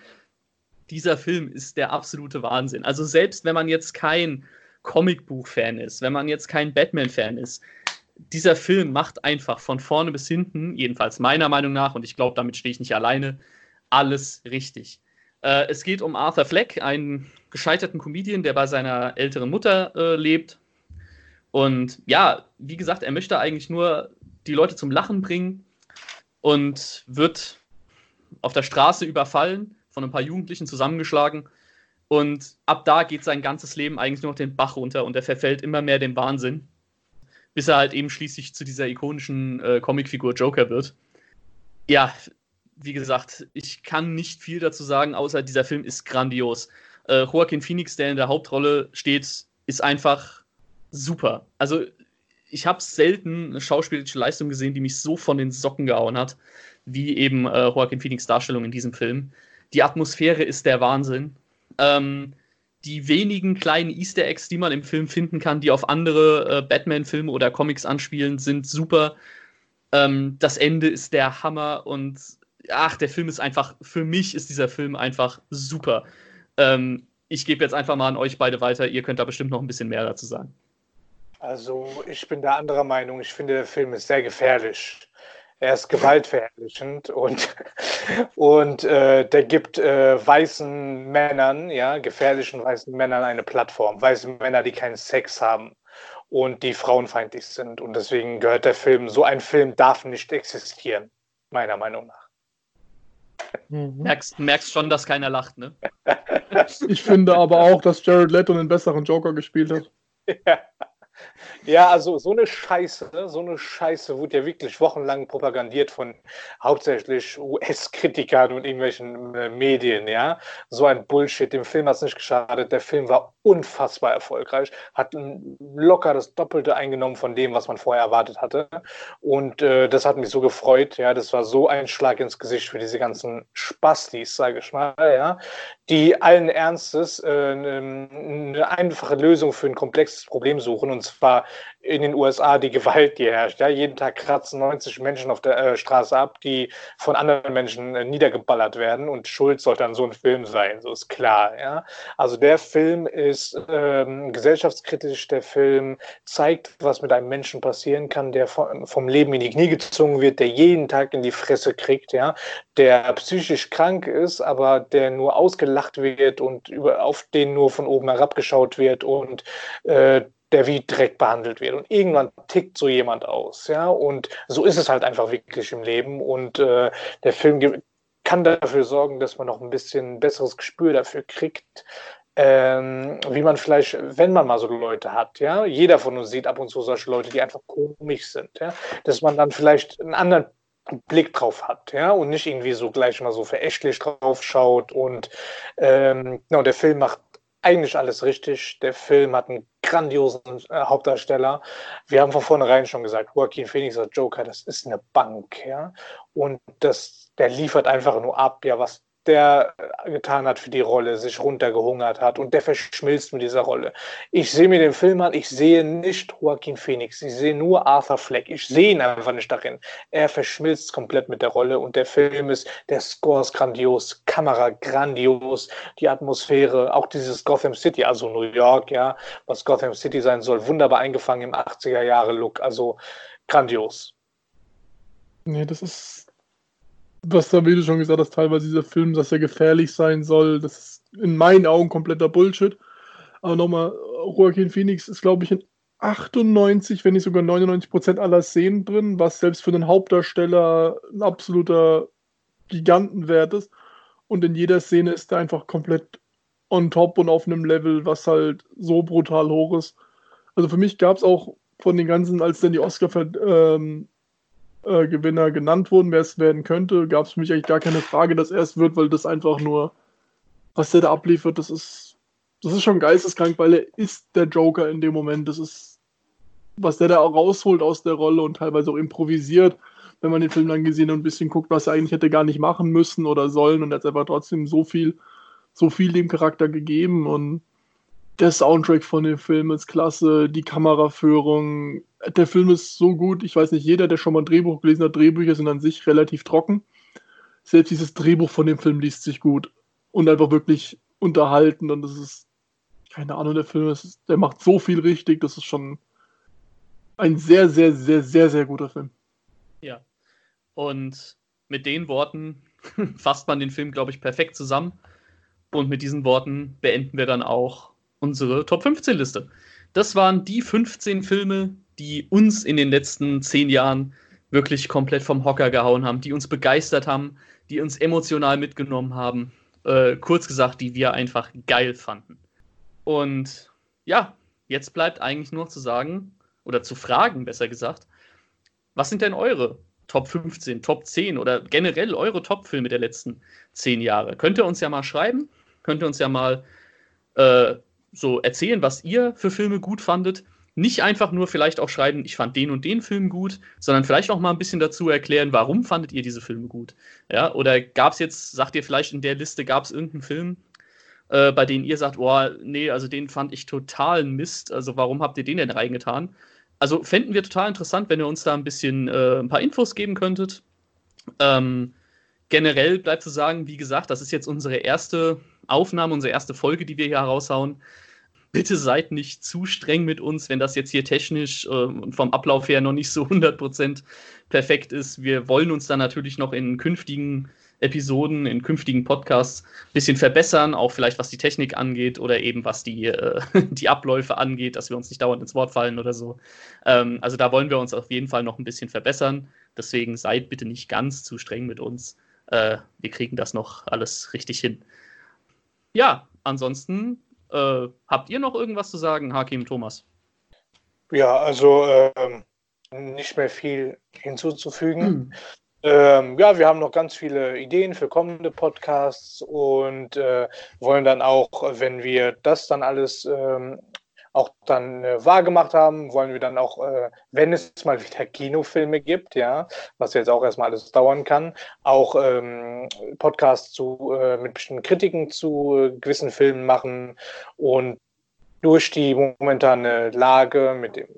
S1: Dieser Film ist der absolute Wahnsinn. Also selbst wenn man jetzt kein Comicbuch-Fan ist, wenn man jetzt kein Batman-Fan ist, dieser Film macht einfach von vorne bis hinten, jedenfalls meiner Meinung nach, und ich glaube, damit stehe ich nicht alleine, alles richtig. Äh, es geht um Arthur Fleck, einen gescheiterten Comedian, der bei seiner älteren Mutter äh, lebt. Und ja, wie gesagt, er möchte eigentlich nur die Leute zum Lachen bringen und wird auf der Straße überfallen, von ein paar Jugendlichen zusammengeschlagen. Und ab da geht sein ganzes Leben eigentlich nur noch den Bach runter und er verfällt immer mehr dem Wahnsinn, bis er halt eben schließlich zu dieser ikonischen äh, Comicfigur Joker wird. Ja, wie gesagt, ich kann nicht viel dazu sagen, außer dieser Film ist grandios. Äh, Joaquin Phoenix, der in der Hauptrolle steht, ist einfach super. Also ich habe selten eine schauspielerische Leistung gesehen, die mich so von den Socken gehauen hat, wie eben äh, Joaquin Phoenix Darstellung in diesem Film. Die Atmosphäre ist der Wahnsinn. Ähm, die wenigen kleinen Easter Eggs, die man im Film finden kann, die auf andere äh, Batman-Filme oder Comics anspielen, sind super. Ähm, das Ende ist der Hammer und ach, der Film ist einfach, für mich ist dieser Film einfach super. Ähm, ich gebe jetzt einfach mal an euch beide weiter, ihr könnt da bestimmt noch ein bisschen mehr dazu sagen.
S3: Also ich bin da anderer Meinung. Ich finde, der Film ist sehr gefährlich. Er ist gewaltverherrlichend und, und äh, der gibt äh, weißen Männern, ja, gefährlichen weißen Männern eine Plattform. Weiße Männer, die keinen Sex haben. und die frauenfeindlich sind. Und deswegen gehört der Film, so ein Film darf nicht existieren, meiner Meinung nach.
S1: Mhm. Merkst, merkst schon, dass keiner lacht, ne?
S2: ich finde aber auch, dass Jared Leto einen besseren Joker gespielt hat.
S3: Ja. Ja, also so eine Scheiße, so eine Scheiße wurde ja wirklich wochenlang propagandiert von hauptsächlich US-Kritikern und irgendwelchen äh, Medien, ja. So ein Bullshit. Dem Film hat es nicht geschadet. Der Film war unfassbar erfolgreich, hat locker das Doppelte eingenommen von dem, was man vorher erwartet hatte. Und äh, das hat mich so gefreut, ja. Das war so ein Schlag ins Gesicht für diese ganzen Spastis, sage ich mal, ja. Die allen Ernstes äh, eine einfache Lösung für ein komplexes Problem suchen und zwar in den USA die Gewalt, die herrscht. Ja, jeden Tag kratzen 90 Menschen auf der äh, Straße ab, die von anderen Menschen äh, niedergeballert werden und Schuld sollte dann so ein Film sein, so ist klar. Ja, also der Film ist ähm, gesellschaftskritisch. Der Film zeigt, was mit einem Menschen passieren kann, der von, vom Leben in die Knie gezwungen wird, der jeden Tag in die Fresse kriegt, ja, der psychisch krank ist, aber der nur ausgelacht wird und über, auf den nur von oben herabgeschaut wird und äh, der wie Dreck behandelt wird. Und irgendwann tickt so jemand aus, ja. Und so ist es halt einfach wirklich im Leben. Und äh, der Film kann dafür sorgen, dass man noch ein bisschen besseres Gespür dafür kriegt, ähm, wie man vielleicht, wenn man mal so Leute hat, ja, jeder von uns sieht ab und zu solche Leute, die einfach komisch sind, ja, dass man dann vielleicht einen anderen Blick drauf hat, ja, und nicht irgendwie so gleich mal so verächtlich drauf schaut und ähm, genau, der Film macht eigentlich alles richtig. Der Film hat einen grandiosen äh, Hauptdarsteller. Wir haben von vornherein schon gesagt, Joaquin Phoenix als Joker, das ist eine Bank, ja. Und das, der liefert einfach nur ab, ja, was der getan hat für die Rolle, sich runtergehungert hat und der verschmilzt mit dieser Rolle. Ich sehe mir den Film an, ich sehe nicht Joaquin Phoenix, ich sehe nur Arthur Fleck. Ich sehe ihn einfach nicht darin. Er verschmilzt komplett mit der Rolle und der Film ist, der Score ist grandios, Kamera grandios, die Atmosphäre, auch dieses Gotham City, also New York, ja, was Gotham City sein soll, wunderbar eingefangen im 80er Jahre Look, also grandios.
S2: Nee, das ist was da, wie du schon gesagt hast, teilweise dieser Film, dass er gefährlich sein soll, das ist in meinen Augen kompletter Bullshit. Aber nochmal, Joaquin Phoenix ist, glaube ich, in 98, wenn nicht sogar 99 Prozent aller Szenen drin, was selbst für einen Hauptdarsteller ein absoluter Gigantenwert ist. Und in jeder Szene ist er einfach komplett on top und auf einem Level, was halt so brutal hoch ist. Also für mich gab es auch von den ganzen, als dann die Oscar ähm, äh, Gewinner genannt wurden, wer es werden könnte, gab es für mich eigentlich gar keine Frage, dass er es wird, weil das einfach nur, was der da abliefert, das ist, das ist schon geisteskrank, weil er ist der Joker in dem Moment. Das ist, was der da rausholt aus der Rolle und teilweise auch improvisiert, wenn man den Film dann gesehen und ein bisschen guckt, was er eigentlich hätte gar nicht machen müssen oder sollen und er hat einfach trotzdem so viel, so viel dem Charakter gegeben und der Soundtrack von dem Film ist klasse, die Kameraführung. Der Film ist so gut. Ich weiß nicht, jeder, der schon mal ein Drehbuch gelesen hat, Drehbücher sind an sich relativ trocken. Selbst dieses Drehbuch von dem Film liest sich gut und einfach wirklich unterhalten. Und das ist, keine Ahnung, der Film ist, der macht so viel richtig. Das ist schon ein sehr, sehr, sehr, sehr, sehr guter Film.
S1: Ja. Und mit den Worten fasst man den Film, glaube ich, perfekt zusammen. Und mit diesen Worten beenden wir dann auch unsere Top 15 Liste. Das waren die 15 Filme, die uns in den letzten 10 Jahren wirklich komplett vom Hocker gehauen haben, die uns begeistert haben, die uns emotional mitgenommen haben. Äh, kurz gesagt, die wir einfach geil fanden. Und ja, jetzt bleibt eigentlich nur zu sagen, oder zu fragen, besser gesagt, was sind denn eure Top 15, Top 10 oder generell eure Top-Filme der letzten 10 Jahre? Könnt ihr uns ja mal schreiben? Könnt ihr uns ja mal äh, so erzählen, was ihr für Filme gut fandet. Nicht einfach nur vielleicht auch schreiben, ich fand den und den Film gut, sondern vielleicht auch mal ein bisschen dazu erklären, warum fandet ihr diese Filme gut. Ja, oder gab es jetzt, sagt ihr vielleicht in der Liste, gab es irgendeinen Film, äh, bei dem ihr sagt, oh, nee, also den fand ich total Mist, also warum habt ihr den denn reingetan? Also fänden wir total interessant, wenn ihr uns da ein bisschen äh, ein paar Infos geben könntet. Ähm, generell bleibt zu sagen, wie gesagt, das ist jetzt unsere erste Aufnahme, unsere erste Folge, die wir hier raushauen. Bitte seid nicht zu streng mit uns, wenn das jetzt hier technisch äh, und vom Ablauf her noch nicht so 100% perfekt ist. Wir wollen uns dann natürlich noch in künftigen Episoden, in künftigen Podcasts ein bisschen verbessern, auch vielleicht was die Technik angeht oder eben was die, äh, die Abläufe angeht, dass wir uns nicht dauernd ins Wort fallen oder so. Ähm, also da wollen wir uns auf jeden Fall noch ein bisschen verbessern. Deswegen seid bitte nicht ganz zu streng mit uns. Äh, wir kriegen das noch alles richtig hin. Ja, ansonsten äh, habt ihr noch irgendwas zu sagen, Hakim Thomas?
S3: Ja, also ähm, nicht mehr viel hinzuzufügen. Hm. Ähm, ja, wir haben noch ganz viele Ideen für kommende Podcasts und äh, wollen dann auch, wenn wir das dann alles ähm, auch dann äh, wahrgemacht haben, wollen wir dann auch, äh, wenn es mal wieder Kinofilme gibt, ja, was jetzt auch erstmal alles dauern kann, auch ähm, Podcasts zu, äh, mit bestimmten Kritiken zu äh, gewissen Filmen machen und durch die momentane Lage mit dem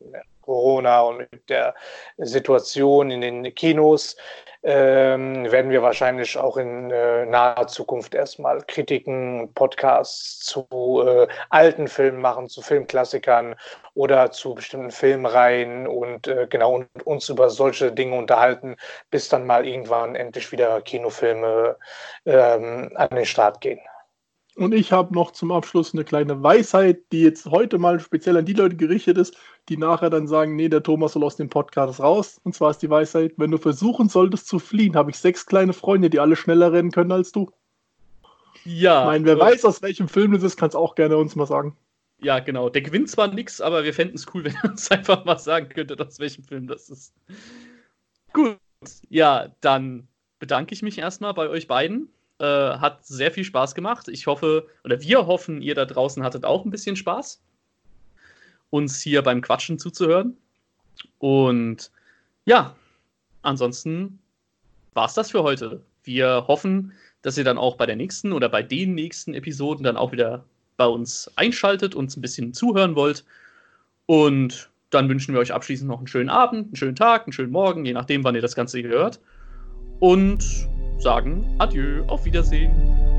S3: Corona und mit der Situation in den Kinos ähm, werden wir wahrscheinlich auch in äh, naher Zukunft erstmal Kritiken, Podcasts zu äh, alten Filmen machen, zu Filmklassikern oder zu bestimmten Filmreihen und äh, genau und uns über solche Dinge unterhalten, bis dann mal irgendwann endlich wieder Kinofilme ähm, an den Start gehen.
S2: Und ich habe noch zum Abschluss eine kleine Weisheit, die jetzt heute mal speziell an die Leute gerichtet ist, die nachher dann sagen, nee, der Thomas soll aus dem Podcast raus. Und zwar ist die Weisheit, wenn du versuchen solltest zu fliehen, habe ich sechs kleine Freunde, die alle schneller rennen können als du. Ja. Ich meine, wer weiß, aus welchem Film das ist, kann es auch gerne uns mal sagen.
S1: Ja, genau. Der gewinnt zwar nichts, aber wir fänden es cool, wenn ihr uns einfach mal sagen könntet, aus welchem Film das ist. Gut. Ja, dann bedanke ich mich erstmal bei euch beiden. Äh, hat sehr viel Spaß gemacht. Ich hoffe, oder wir hoffen, ihr da draußen hattet auch ein bisschen Spaß uns hier beim Quatschen zuzuhören. Und ja, ansonsten war es das für heute. Wir hoffen, dass ihr dann auch bei der nächsten oder bei den nächsten Episoden dann auch wieder bei uns einschaltet, und ein bisschen zuhören wollt. Und dann wünschen wir euch abschließend noch einen schönen Abend, einen schönen Tag, einen schönen Morgen, je nachdem, wann ihr das Ganze hört. Und sagen Adieu, auf Wiedersehen.